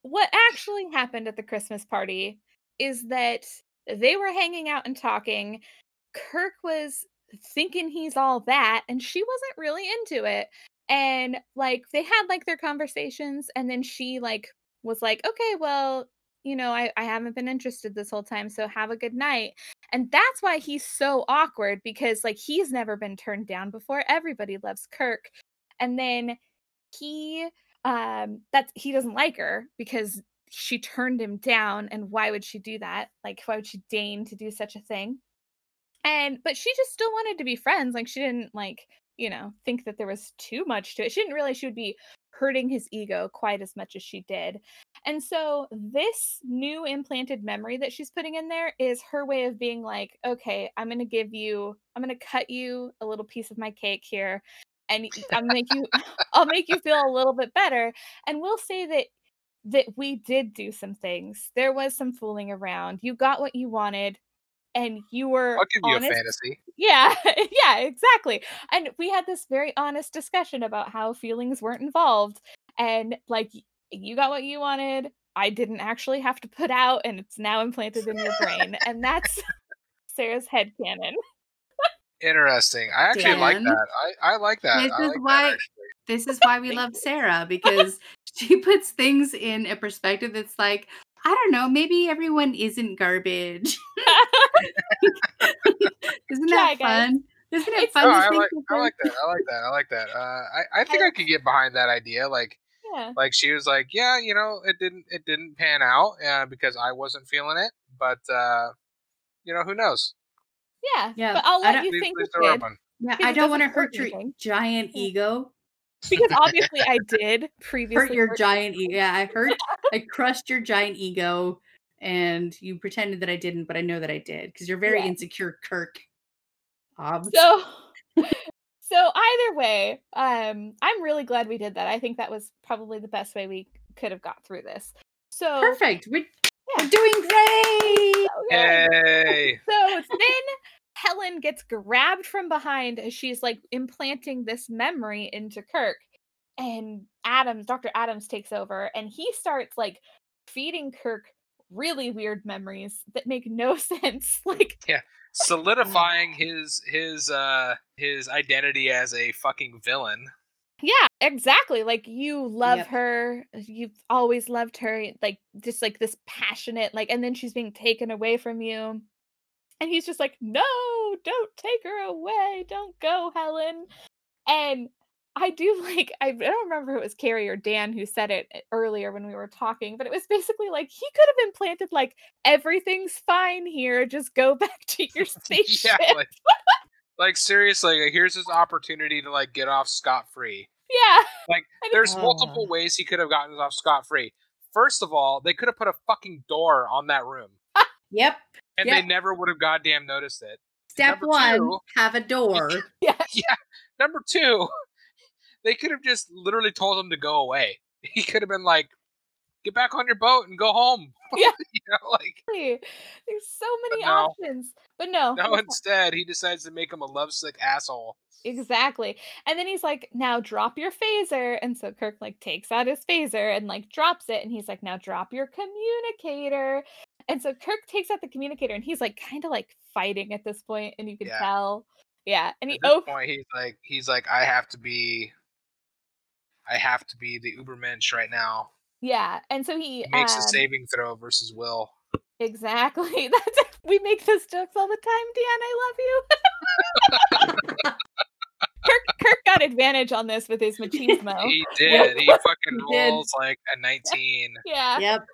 what actually happened at the Christmas party is that they were hanging out and talking. Kirk was thinking he's all that and she wasn't really into it. And like they had like their conversations and then she like was like okay well you know I, I haven't been interested this whole time so have a good night. And that's why he's so awkward because like he's never been turned down before. Everybody loves kirk. And then he um that's he doesn't like her because she turned him down and why would she do that? Like why would she deign to do such a thing? And but she just still wanted to be friends like she didn't like you know think that there was too much to it. She didn't realize she would be hurting his ego quite as much as she did. And so this new implanted memory that she's putting in there is her way of being like okay i'm to give you i'm to cut you a little piece of my cake here and i'll make you [LAUGHS] i'll make you feel a little bit better. And we'll say that that we did do some things there was some fooling around you got what you wanted and you were I'll give you a fantasy. yeah, [LAUGHS] yeah, exactly. And we had this very honest discussion about how feelings weren't involved. And like, you got what you wanted. I didn't actually have to put out, and it's now implanted in your brain. And that's [LAUGHS] Sarah's head canon. Interesting. I [LAUGHS] actually like that. I, I like that. This I is like why- This is why we love Sarah because she puts things in a perspective that's like, I don't know, maybe everyone isn't garbage. [LAUGHS] Isn't Try, that guys. fun? Isn't it It's- fun No, to I think like, I like that. I like that. I like that. Uh, I, I think I, I- could get behind that idea. Like, yeah. like she was like, yeah, you know, it didn't, it didn't pan out uh, because I wasn't feeling it. But uh, you know, who knows? Yeah. Yeah, But I'll let don't- you Please, think please it throw did. open. Yeah, I don't want to hurt hurt your giant ego. Because [LAUGHS] obviously I did previously. Hurt your hurt- giant ego. Yeah, I hurt. [LAUGHS] I crushed your giant ego, and you pretended that I didn't, but I know that I did because you're very Yeah. insecure, Kirk. Obs. So [LAUGHS] so either way, um, I'm really glad we did that. I think that was probably the best way we could have got through this. So Perfect. We're, Yeah. we're doing great. so good. So then Helen gets grabbed from behind as she's like implanting this memory into Kirk. And Adams, Dr. Adams takes over and he starts like feeding Kirk really weird memories that make no [LAUGHS] sense. Like, Yeah. [LAUGHS] solidifying his his uh his identity as a fucking villain. yeah, exactly. Like, you love Yep. her. You've always loved her. Like, just like this passionate, like, and then she's being taken away from you. And he's just like, no, don't take her away. Don't go, Helen. And I do [LAUGHS] like, I don't remember if it was Carrie or Dan who said it eh, earlier when we were talking, but it was basically like he could have implanted like everything's fine here. Just go [LAUGHS] back to your [LAUGHS] spaceship. Yeah, like, like seriously, like, here's his opportunity to like get off scot free. yeah. Like, there's Oh. multiple ways he could have gotten off scot free. First of all, they could have put a fucking door on that room, Yep. and Yeah. they never would have goddamn noticed it. Step Number one: two- have a door. [LAUGHS] Yeah. [LAUGHS] yeah. Number two, [LAUGHS] they could have just literally told him to go away. He could have been like, "Get back on your boat and go home." Yeah. you know, like There's so many no. options. But no. no. Instead, he decides to make him a lovesick asshole. Exactly. And then he's like, now drop your phaser. And so Kirk like takes out his phaser and like drops it. And he's like, now drop your communicator. And so Kirk takes out the communicator and he's like kind of like fighting at this point, and you can Yeah. tell. Yeah. And he At this oh point, he's like, he's like, I have to be, I have to be the Ubermensch right now. yeah. And so he He makes a um, saving throw versus Will. Exactly. [LAUGHS] That's we make those jokes all the time, Dan. I love you. [LAUGHS] [LAUGHS] Kirk Kirk got advantage on this with his [LAUGHS] machismo. He did. He [LAUGHS] fucking [LAUGHS] He did. rolls like a 19. yeah. Yep.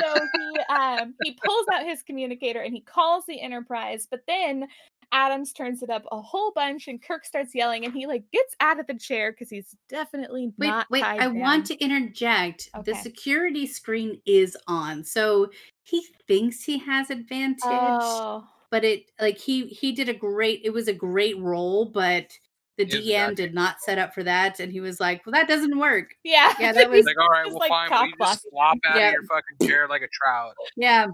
so he um he pulls out his communicator and he calls the enterprise but then adams turns it up a whole bunch and kirk starts yelling and he like gets out of the chair because he's definitely Wait, not wait. tied I want to interject. The security screen is on, so he thinks he has advantage. oh but it like he he did a great. It was a great roll, but the DM not- did not set up for that, and he was like, "Well, that doesn't work." yeah Yeah, [LAUGHS] that was- like, all right, just, well, like, fine. Will you just flop out Yeah. of your fucking chair like a trout? Yeah, yeah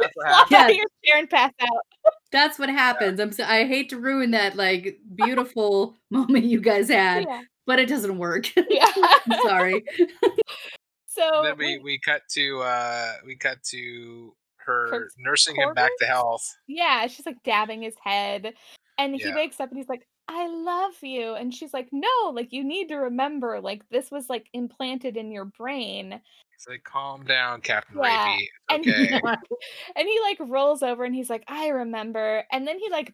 That's what flop out of your chair and pass out that's what happens. I'm so, I hate to ruin that like beautiful [LAUGHS] moment you guys had, yeah but it doesn't work. [LAUGHS] yeah I'm sorry. so then we, we cut to uh we cut to her Kirk's nursing him back to health. yeah she's like dabbing his head And he Yeah. wakes up and he's like, I love you. And she's like, No, like you need to remember, like this was like implanted in your brain. He's like, calm down, Captain Yeah, Rapey. and- Okay. [LAUGHS] And he like rolls over and he's like, I remember. And then he like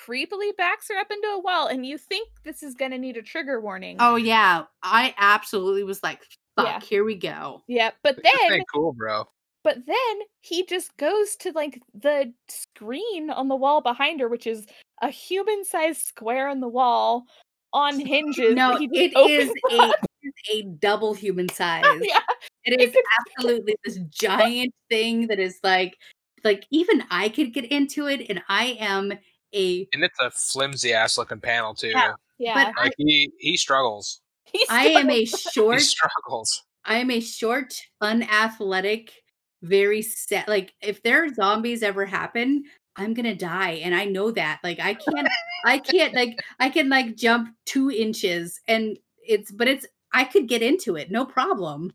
creepily backs her up into a wall. And you think this is gonna need a trigger warning. Oh yeah, I absolutely was like, "Fuck, Yeah. here we go." yeah. But This then cool, bro. But then he just goes to like the screen on the wall behind her, which is a human sized square on the wall on hinges. No, that he just it is [LAUGHS] a up. it is a double human oh, size. yeah, It it is absolutely this giant thing that is like like even I could get into it, and I am a And it's a flimsy ass looking panel too. Yeah. yeah. Like he he struggles. He's I am a so- He struggles. I am a short, unathletic, very set. Like if there are zombies ever happen, I'm gonna die, and I know that. Like I can't, I can't. Like I can like jump two inches, and it's but it's I could get into it, no problem.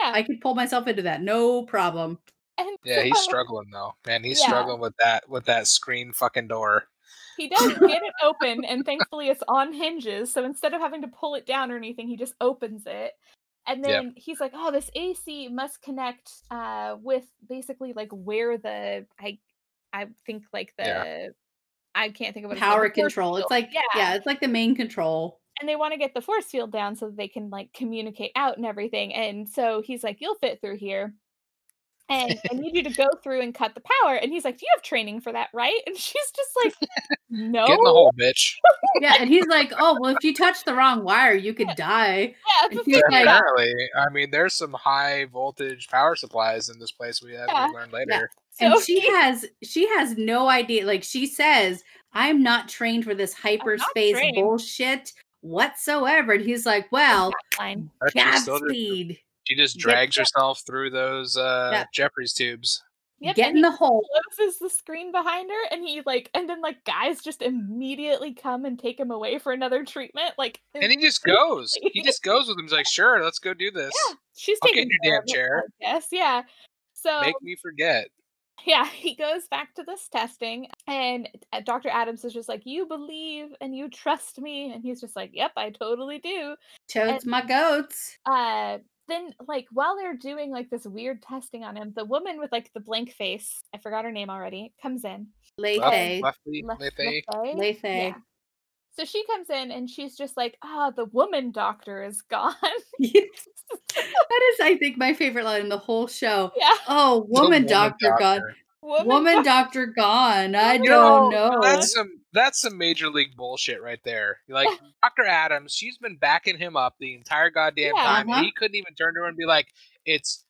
Yeah. I could pull myself into that, no problem. and Yeah, he's struggling though. Man, he's Yeah. struggling with that with that screen fucking door. He does [LAUGHS] get it open, and thankfully it's on hinges. So instead of having to pull it down or anything, he just opens it. And Yep. then he's like, "Oh, this AC must connect uh, with basically like where the I, I think like the Yeah. I can't think of what Power the force control. It's like yeah. it's like the main control. and they want to get the force field down so that they can like communicate out and everything. And so he's like, "You'll fit through here." And I need you to go through and cut the power. And he's like, "Do you have training for that, right?" And she's just like, "No." Get in the hole, bitch. Yeah, and he's like, "Oh, well, if you touch the wrong wire, you could die." Yeah, And but like- Apparently, I mean, there's some high voltage power supplies in this place. We have Yeah. we learned later. and So she has she has no idea like she says i'm not trained for this [LAUGHS] hyperspace bullshit whatsoever and he's like well Fine. But she just- godspeed Get drags the- herself through those uh, Yeah. Jefferies tubes. Yep, get in the hole closes the screen behind her, and he like, and then like guys just immediately come and take him away for another treatment. Like, And he just goes. He just goes with him. He's like, sure, let's go do this. yeah, she's I'll taking your damn chair. Yes, yeah. So Make me forget. yeah, he goes back to this testing, and uh, Dr. Adams is just like, "You believe and you trust me," and he's just like, "Yep, I totally do." toads my goats uh then like while they're doing like this weird testing on him the woman with like the blank face i forgot her name already comes in. Lethe. Yeah. so she comes in and she's just like ah the woman doctor is gone. [LAUGHS] That is i think my favorite line in the whole show. Yeah. Oh The woman, doctor, gone. woman, woman doc- doctor gone. I don't know, know. That's some that's some major league bullshit right there. Like [LAUGHS] Dr. Adams, she's been backing him up the entire goddamn Yeah. time, Uh-huh. and he couldn't even turn to her and be like, "It's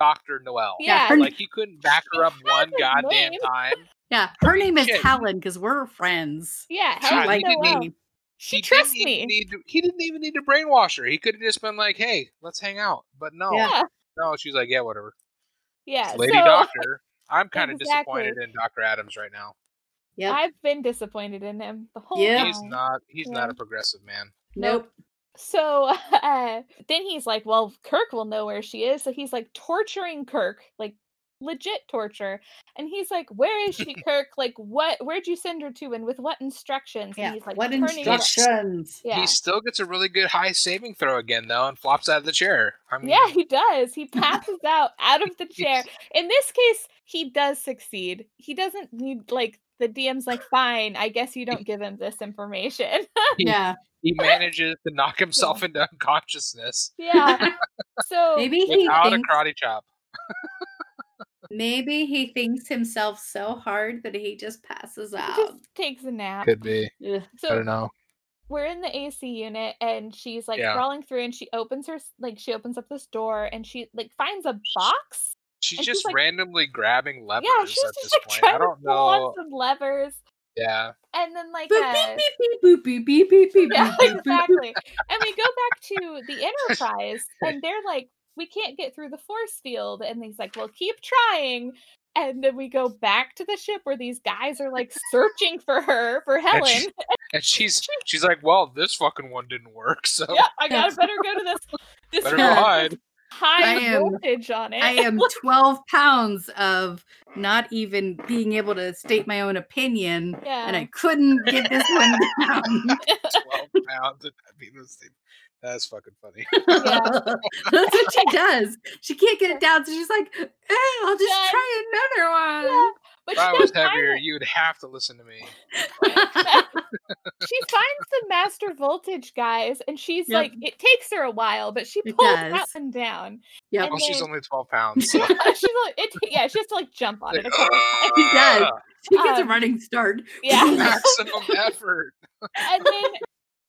Dr. Noel." yeah Like he couldn't back her up one goddamn name. time. yeah her name is Shit. helen because we're friends yeah She she Helen like liked Noel. me she he trusts didn't even me Need to, he didn't even need to brainwash her. He could have just been like, "Hey, let's hang out." But no, Yeah. no, she's like, "Yeah, whatever." yeah Lady so Doctor. I'm kind of Exactly. disappointed in Dr. Adams right now. Yep i've been disappointed in him the whole Yeah. time He's not. He's Yeah. not a progressive man. nope So uh, then he's like, well, Kirk will know where she is. So he's like torturing Kirk, like legit torture. And he's like, where is she, [LAUGHS] Kirk? Like, what? Where'd you send her to, and with what instructions? yeah And he's like, what instructions Yeah. He still gets a really good high saving throw again though, and flops out of the chair. I mean, Yeah, he does. He passes out out of the [LAUGHS] chair. In this case, he does succeed. He doesn't need like the DM's like, fine, I guess you don't give him this information. [LAUGHS] yeah he manages to knock himself into unconsciousness yeah. [LAUGHS] So maybe he without a thinks karate chop. Maybe he thinks himself so hard that he just passes he out. just takes a nap. Could be. So I don't know. we're in the AC unit and she's like Yeah. crawling through and she opens her like she opens up this door and she like finds a box. She's and she's just like- randomly grabbing levers yeah, she's at just this like point. trying I don't pull on know. some levers. Yeah. And then like Boop, uh, beep, beep, beep, boop, beep, beep, beep, beep, yeah, beep, boop, boop, boop. exactly. and we go back to the Enterprise [LAUGHS] and they're like, we can't get through the force field. And he's like, well, keep trying. And then we go back to the ship where these guys are like searching for her, for Helen. she- [LAUGHS] And she's she's like, well, this fucking one didn't work, so yeah, I gotta better go to this [LAUGHS] this better go Yeah. hide. High I am- voltage on it. I am [LAUGHS] 12 pounds of not even being able to state my own opinion, yeah. and I couldn't get this one [LAUGHS] down. Twelve pounds. And I mean, that's, that's fucking funny. [LAUGHS] That's what she does. She can't get it down, so she's like, eh, "I'll just Done. try another one." Yeah, But If I was heavier, it. you'd have to listen to me. [LAUGHS] she finds the master voltage guys and she's Yep. like it takes her a while but she pulls that does. one down Yeah, And Well, she's only twelve pounds. [LAUGHS] So. she's like it, yeah she has to like jump on it a couple. [LAUGHS] She does. "Ah, She gets Um, a running start. yeah Maximum effort. and then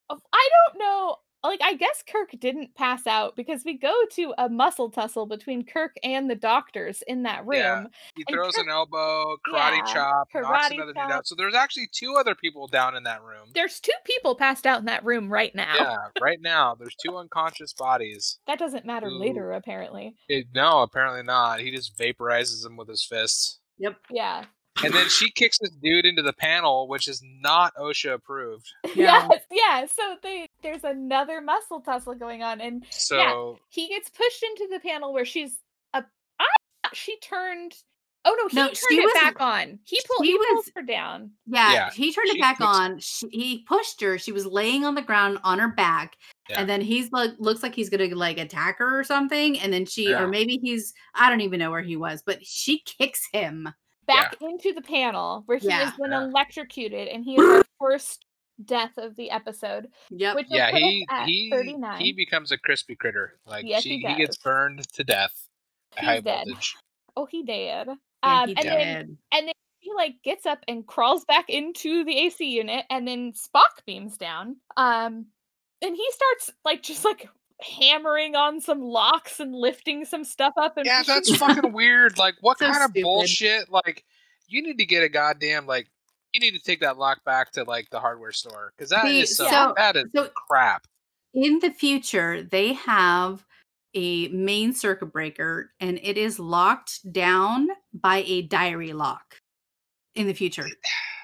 uh, i don't know like i guess kirk didn't pass out because we go to a muscle tussle between kirk and the doctors in that room Yeah. He throws Kirk- an elbow, karate Yeah, chop, knocks karate another dude out. So there's actually two other people down in that room. there's two people passed out in that room right now Yeah, right now there's two unconscious bodies. that doesn't matter Ooh. later apparently It, no, apparently not. He just vaporizes them with his fists. Yep. yeah And then she kicks this dude into the panel, which is not OSHA approved. [LAUGHS] Yeah. Yes, yeah. So they there's another muscle tussle going on, and So he gets pushed into the panel where she's a. I she turned. Oh no, he No, turned she it was- back on. He pulled. He pulls was- her down. Yeah, Yeah, he turned she it back on. She, he pushed her. She was laying on the ground on her back, Yeah. and then he's like, looks like he's gonna like attack her or something. And then she, Yeah. or maybe he's, I don't even know where he was, but she kicks him. Back into the panel where he Yeah. has been Yeah. electrocuted, and he is our [LAUGHS] first death of the episode. Yep. Which yeah, he he 39. he becomes a crispy critter. Like Yes, she, he he gets burned to death. He's high dead. voltage. [LAUGHS] Oh, he did. Yeah, um, he and did. then he like gets up and crawls back into the AC unit and then Spock beams down. Um and he starts like just like hammering on some locks and lifting some stuff up and Yeah, that's fucking weird. Like, what [LAUGHS] So kind of stupid. bullshit? Like, you need to get a goddamn like. You need to take that lock back to like the hardware store because that See, is so, so- that is so- crap. In the future, they have a main circuit breaker, and it is locked down by a diary lock. In the future,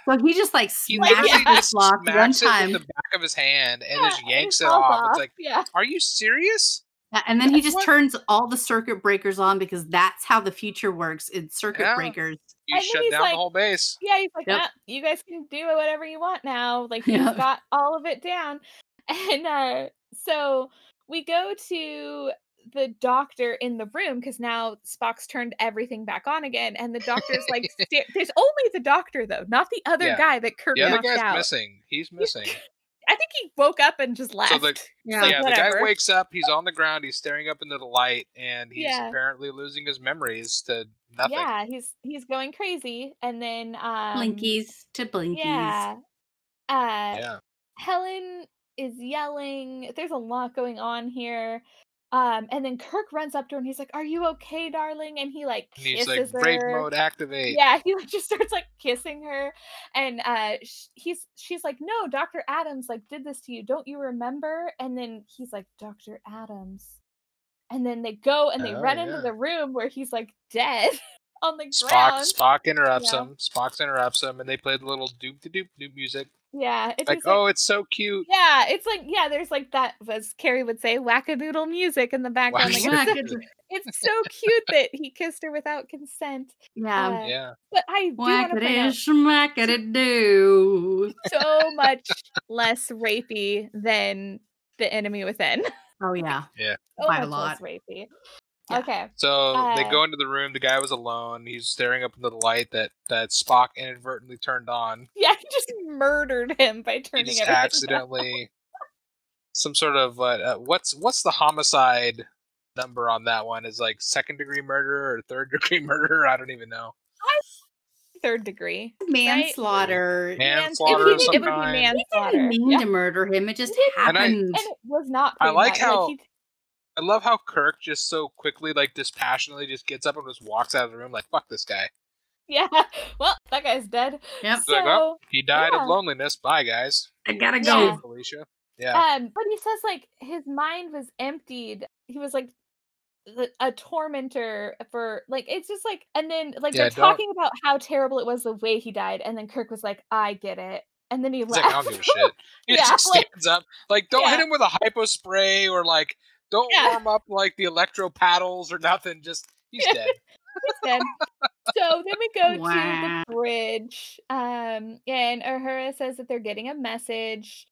so he just like He smashes literally yeah. this just lock one smacks it time, with the back of his hand and Yeah, just yanks it falls off. It's like, yeah. are you serious? Yeah, and then he just What? turns all the circuit breakers on because that's how the future works in circuit Yeah. breakers. You And shut down like- the whole base. Yeah, he's like, Yep. "Ah, you guys can do whatever you want now. Like he's Yeah. got all of it down. [LAUGHS] And uh so we go to the doctor in the room because now Spock's turned everything back on again, and the doctor's like, [LAUGHS] sta- "There's only the doctor though, not the other Yeah. guy that Kirk The other knocked guy's out." missing. He's missing. [LAUGHS] I think he woke up and just left. So the Yeah. yeah, the guy wakes up. He's on the ground. He's staring up into the light, and he's Yeah. apparently losing his memories to nothing. yeah, he's he's going crazy, and then um, Blinkies to blinkies. Yeah, uh, Yeah. Helen is yelling. There's a lot going on here. Um, and then Kirk runs up to her and he's like, "Are you okay, darling?" And he like And he's like, rape her. mode activate. Yeah, [LAUGHS] he like just starts like kissing her, and uh, sh- he's she's like, "No, Doctor Adams like did this to you. Don't you remember?" And then he's like, "Doctor Adams," and then they go and they Oh, run into the room where he's like dead [LAUGHS] on the Spock ground. Spock interrupts Yeah. him. Spock interrupts him, and they play the little doop de doop doop music. Yeah, it's Like, just like, oh, it's so cute. Yeah, it's like yeah, there's like that as Carrie would say, wackadoodle music in the background. Like, it's, so, it's so cute that he kissed her without consent. Yeah. Uh, Yeah. But I do want to point Whackity out do. so much less rapey than the enemy within. Oh yeah. So By a much lot. less rapey. Yeah. Okay. So they Uh, go into the room. The guy was alone. He's staring up into the light that that Spock inadvertently turned on. [LAUGHS] Yeah, he just murdered him by turning. He turning just everything. [LAUGHS] on. accidentally some sort of uh, uh, what's what's the homicide number on that one? Is like second degree murder or third [LAUGHS] degree murder? I don't even know. Third degree. Manslaughter. Manslaughter it would, of be- some it would be kind. He manslaughter. didn't mean Yeah. to murder him. It just He didn't. And I- happened. And it was not. I like how- he- I love how Kirk just so quickly, like dispassionately, just gets up and just walks out of the room like "fuck this guy." yeah. [LAUGHS] Well, that guy's dead. Yeah. So, Like, well, He died Yeah. of loneliness. Bye, guys. I gotta Yeah. go. Felicia. Yeah. um, but he says like his mind was emptied. He was like a tormentor for like it's just like and then like Yeah, they're talking about how terrible it was the way he died, and then Kirk was like, "I get it," and then he He's left. like, I don't give a shit. [LAUGHS] He [LAUGHS] Yeah, just like- stands up. Like, don't hit him with a hypo spray or like, don't Yeah. warm up like the electro paddles or nothing. Just he's dead. [LAUGHS] He's dead. so then we go to the bridge. Um, and Uhura says that they're getting a message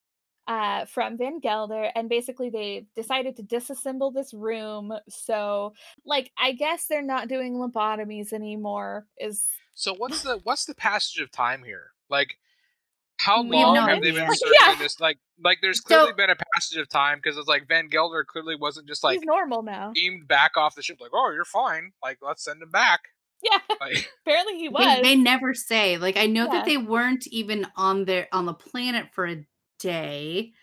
uh from Van Gelder, and basically they decided to disassemble this room. So, like, I guess they're not doing lobotomies anymore. Is So what's the what's the passage of time here? Like, how We long no have they been idea. [LAUGHS] searching Yeah. this? Like, like there's So- clearly been a passage of time because it's like Van Gelder clearly wasn't just like he's normal now? beamed back off the ship. Like, oh, you're fine. Like, let's send him back. Yeah, Like, [LAUGHS] apparently he They, was. they never say. Like I know Yeah. that they weren't even on their on the planet for a day.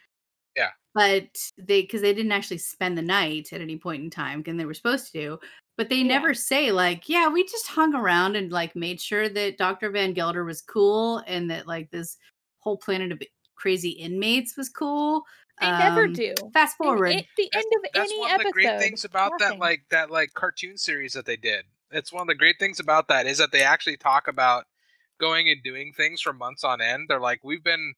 Yeah. But they because they didn't actually spend the night at any point in time, and they were supposed to. But they Yeah. never say like, yeah, we just hung around and like made sure that Dr. Van Gelder was cool and that like this whole planet of crazy inmates was cool. They never Um, do. Fast forward. it- the that's, end of that's any one of the episode. great things about that like that like cartoon series that they did. It's one of the great things about that is that they actually talk about going and doing things for months on end. They're like, we've been,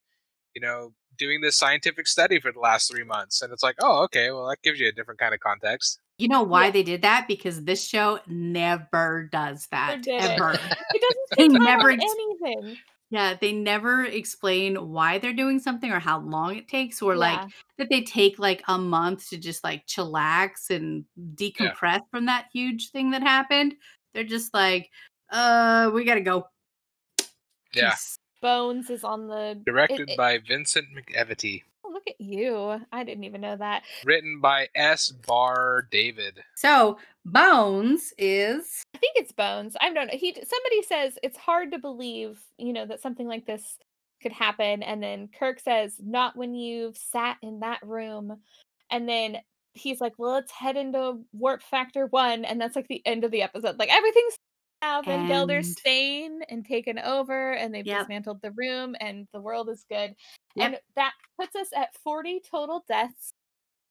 you know, doing this scientific study for the last three months, and it's like, oh, okay, well, that gives you a different kind of context. You know why Yeah. they did that? Because this show never does that it. ever. [LAUGHS] It doesn't They say never never anything. Yeah, they never explain why they're doing something or how long it takes, or like Yeah. that they take like a month to just like chillax and decompress from that huge thing that happened. They're just like, uh, we gotta go. Yeah. Peace. Bones is on the Directed it- by Vincent McEveety, look at you. I didn't even know that. written by S. Bar David. So Bones is I think it's Bones. I don't know. He somebody says it's hard to believe, you know, that something like this could happen and then Kirk says not when you've sat in that room. And then he's like, "Well, let's head into warp factor 1." And that's like the end of the episode. Like everything's now Van Gelder's And- staying and taken over and they've Yep. dismantled the room and the world is good. Yep. And that puts us at 40 total deaths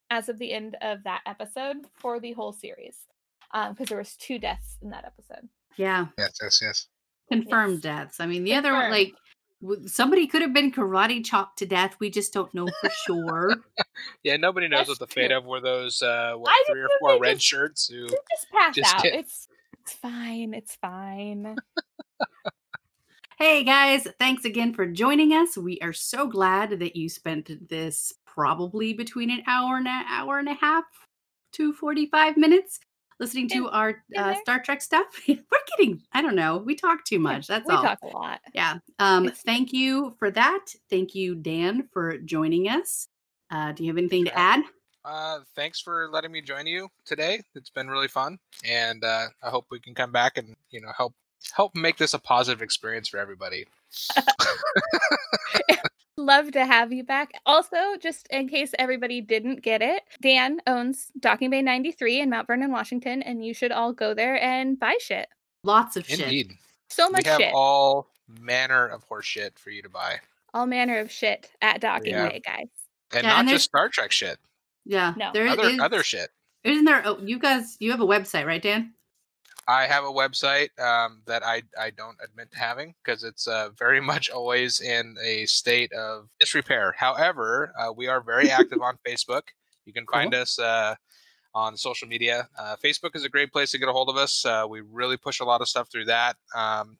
as of the end of that episode for the whole series. Because there was two deaths in that episode. yeah Yes, yes, yes. confirmed Yes. deaths. I mean, the other one like somebody could have been karate chopped to death. We just don't know for sure. Yeah, nobody knows That's what the fate true. of were those uh, what three or four red it's- shirts who just passed Just out. kid- It's it's fine. It's fine. [LAUGHS] Hey guys, thanks again for joining us. We are so glad that you spent this probably between an hour and an hour and a half to 45 minutes listening to In- our in uh. Star Trek stuff. [LAUGHS] We're getting, I don't know, we talk too much. That's we all. We talk a lot. Yeah. Um, [LAUGHS] thank you for that. Thank you, Dan, for joining us. Uh, do you have anything to add? Uh, thanks for letting me join you today. It's been really fun, and uh, I hope we can come back and you know help help make this a positive experience for everybody. [LAUGHS] Love to have you back. Also, just in case everybody didn't get it, Dan owns Docking Bay 93 in Mount Vernon, Washington, and you should all go there and buy shit. Lots of shit. Indeed, So we much have shit. All, all manner of horse shit for you to buy, All manner of shit at Docking Yeah. Bay, guys. and Yeah, not and just Star Trek shit, Yeah. No. There other is- other shit. Isn't there? Oh, you guys, you have a website, right, Dan? I have a website um, that I, I don't admit to having because it's uh, very [LAUGHS] much always in a state of disrepair. However, uh, we are very active on [LAUGHS] Facebook. You can find us uh, on social media. Uh, Facebook is a great place to get a hold of us. Uh, we really push a lot of stuff through that. Um,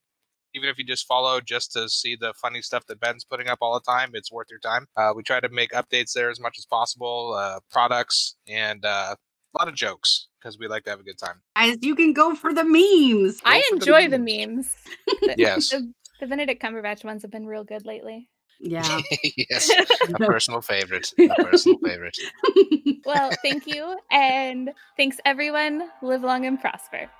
even if you just follow just to see the funny stuff that Ben's putting up all the time, it's worth your time. Uh, we try to make updates there as much as possible, uh, products, and uh, a lot of jokes because we like to have a good time. As you can go for the memes. I for the enjoy the memes. memes. [LAUGHS] The- Yes. The, the Benedict Cumberbatch ones have been real good lately. Yeah. [LAUGHS] yes, [LAUGHS] a personal favorite. A personal favorite. Well, thank you. And thanks, everyone. Live long and prosper.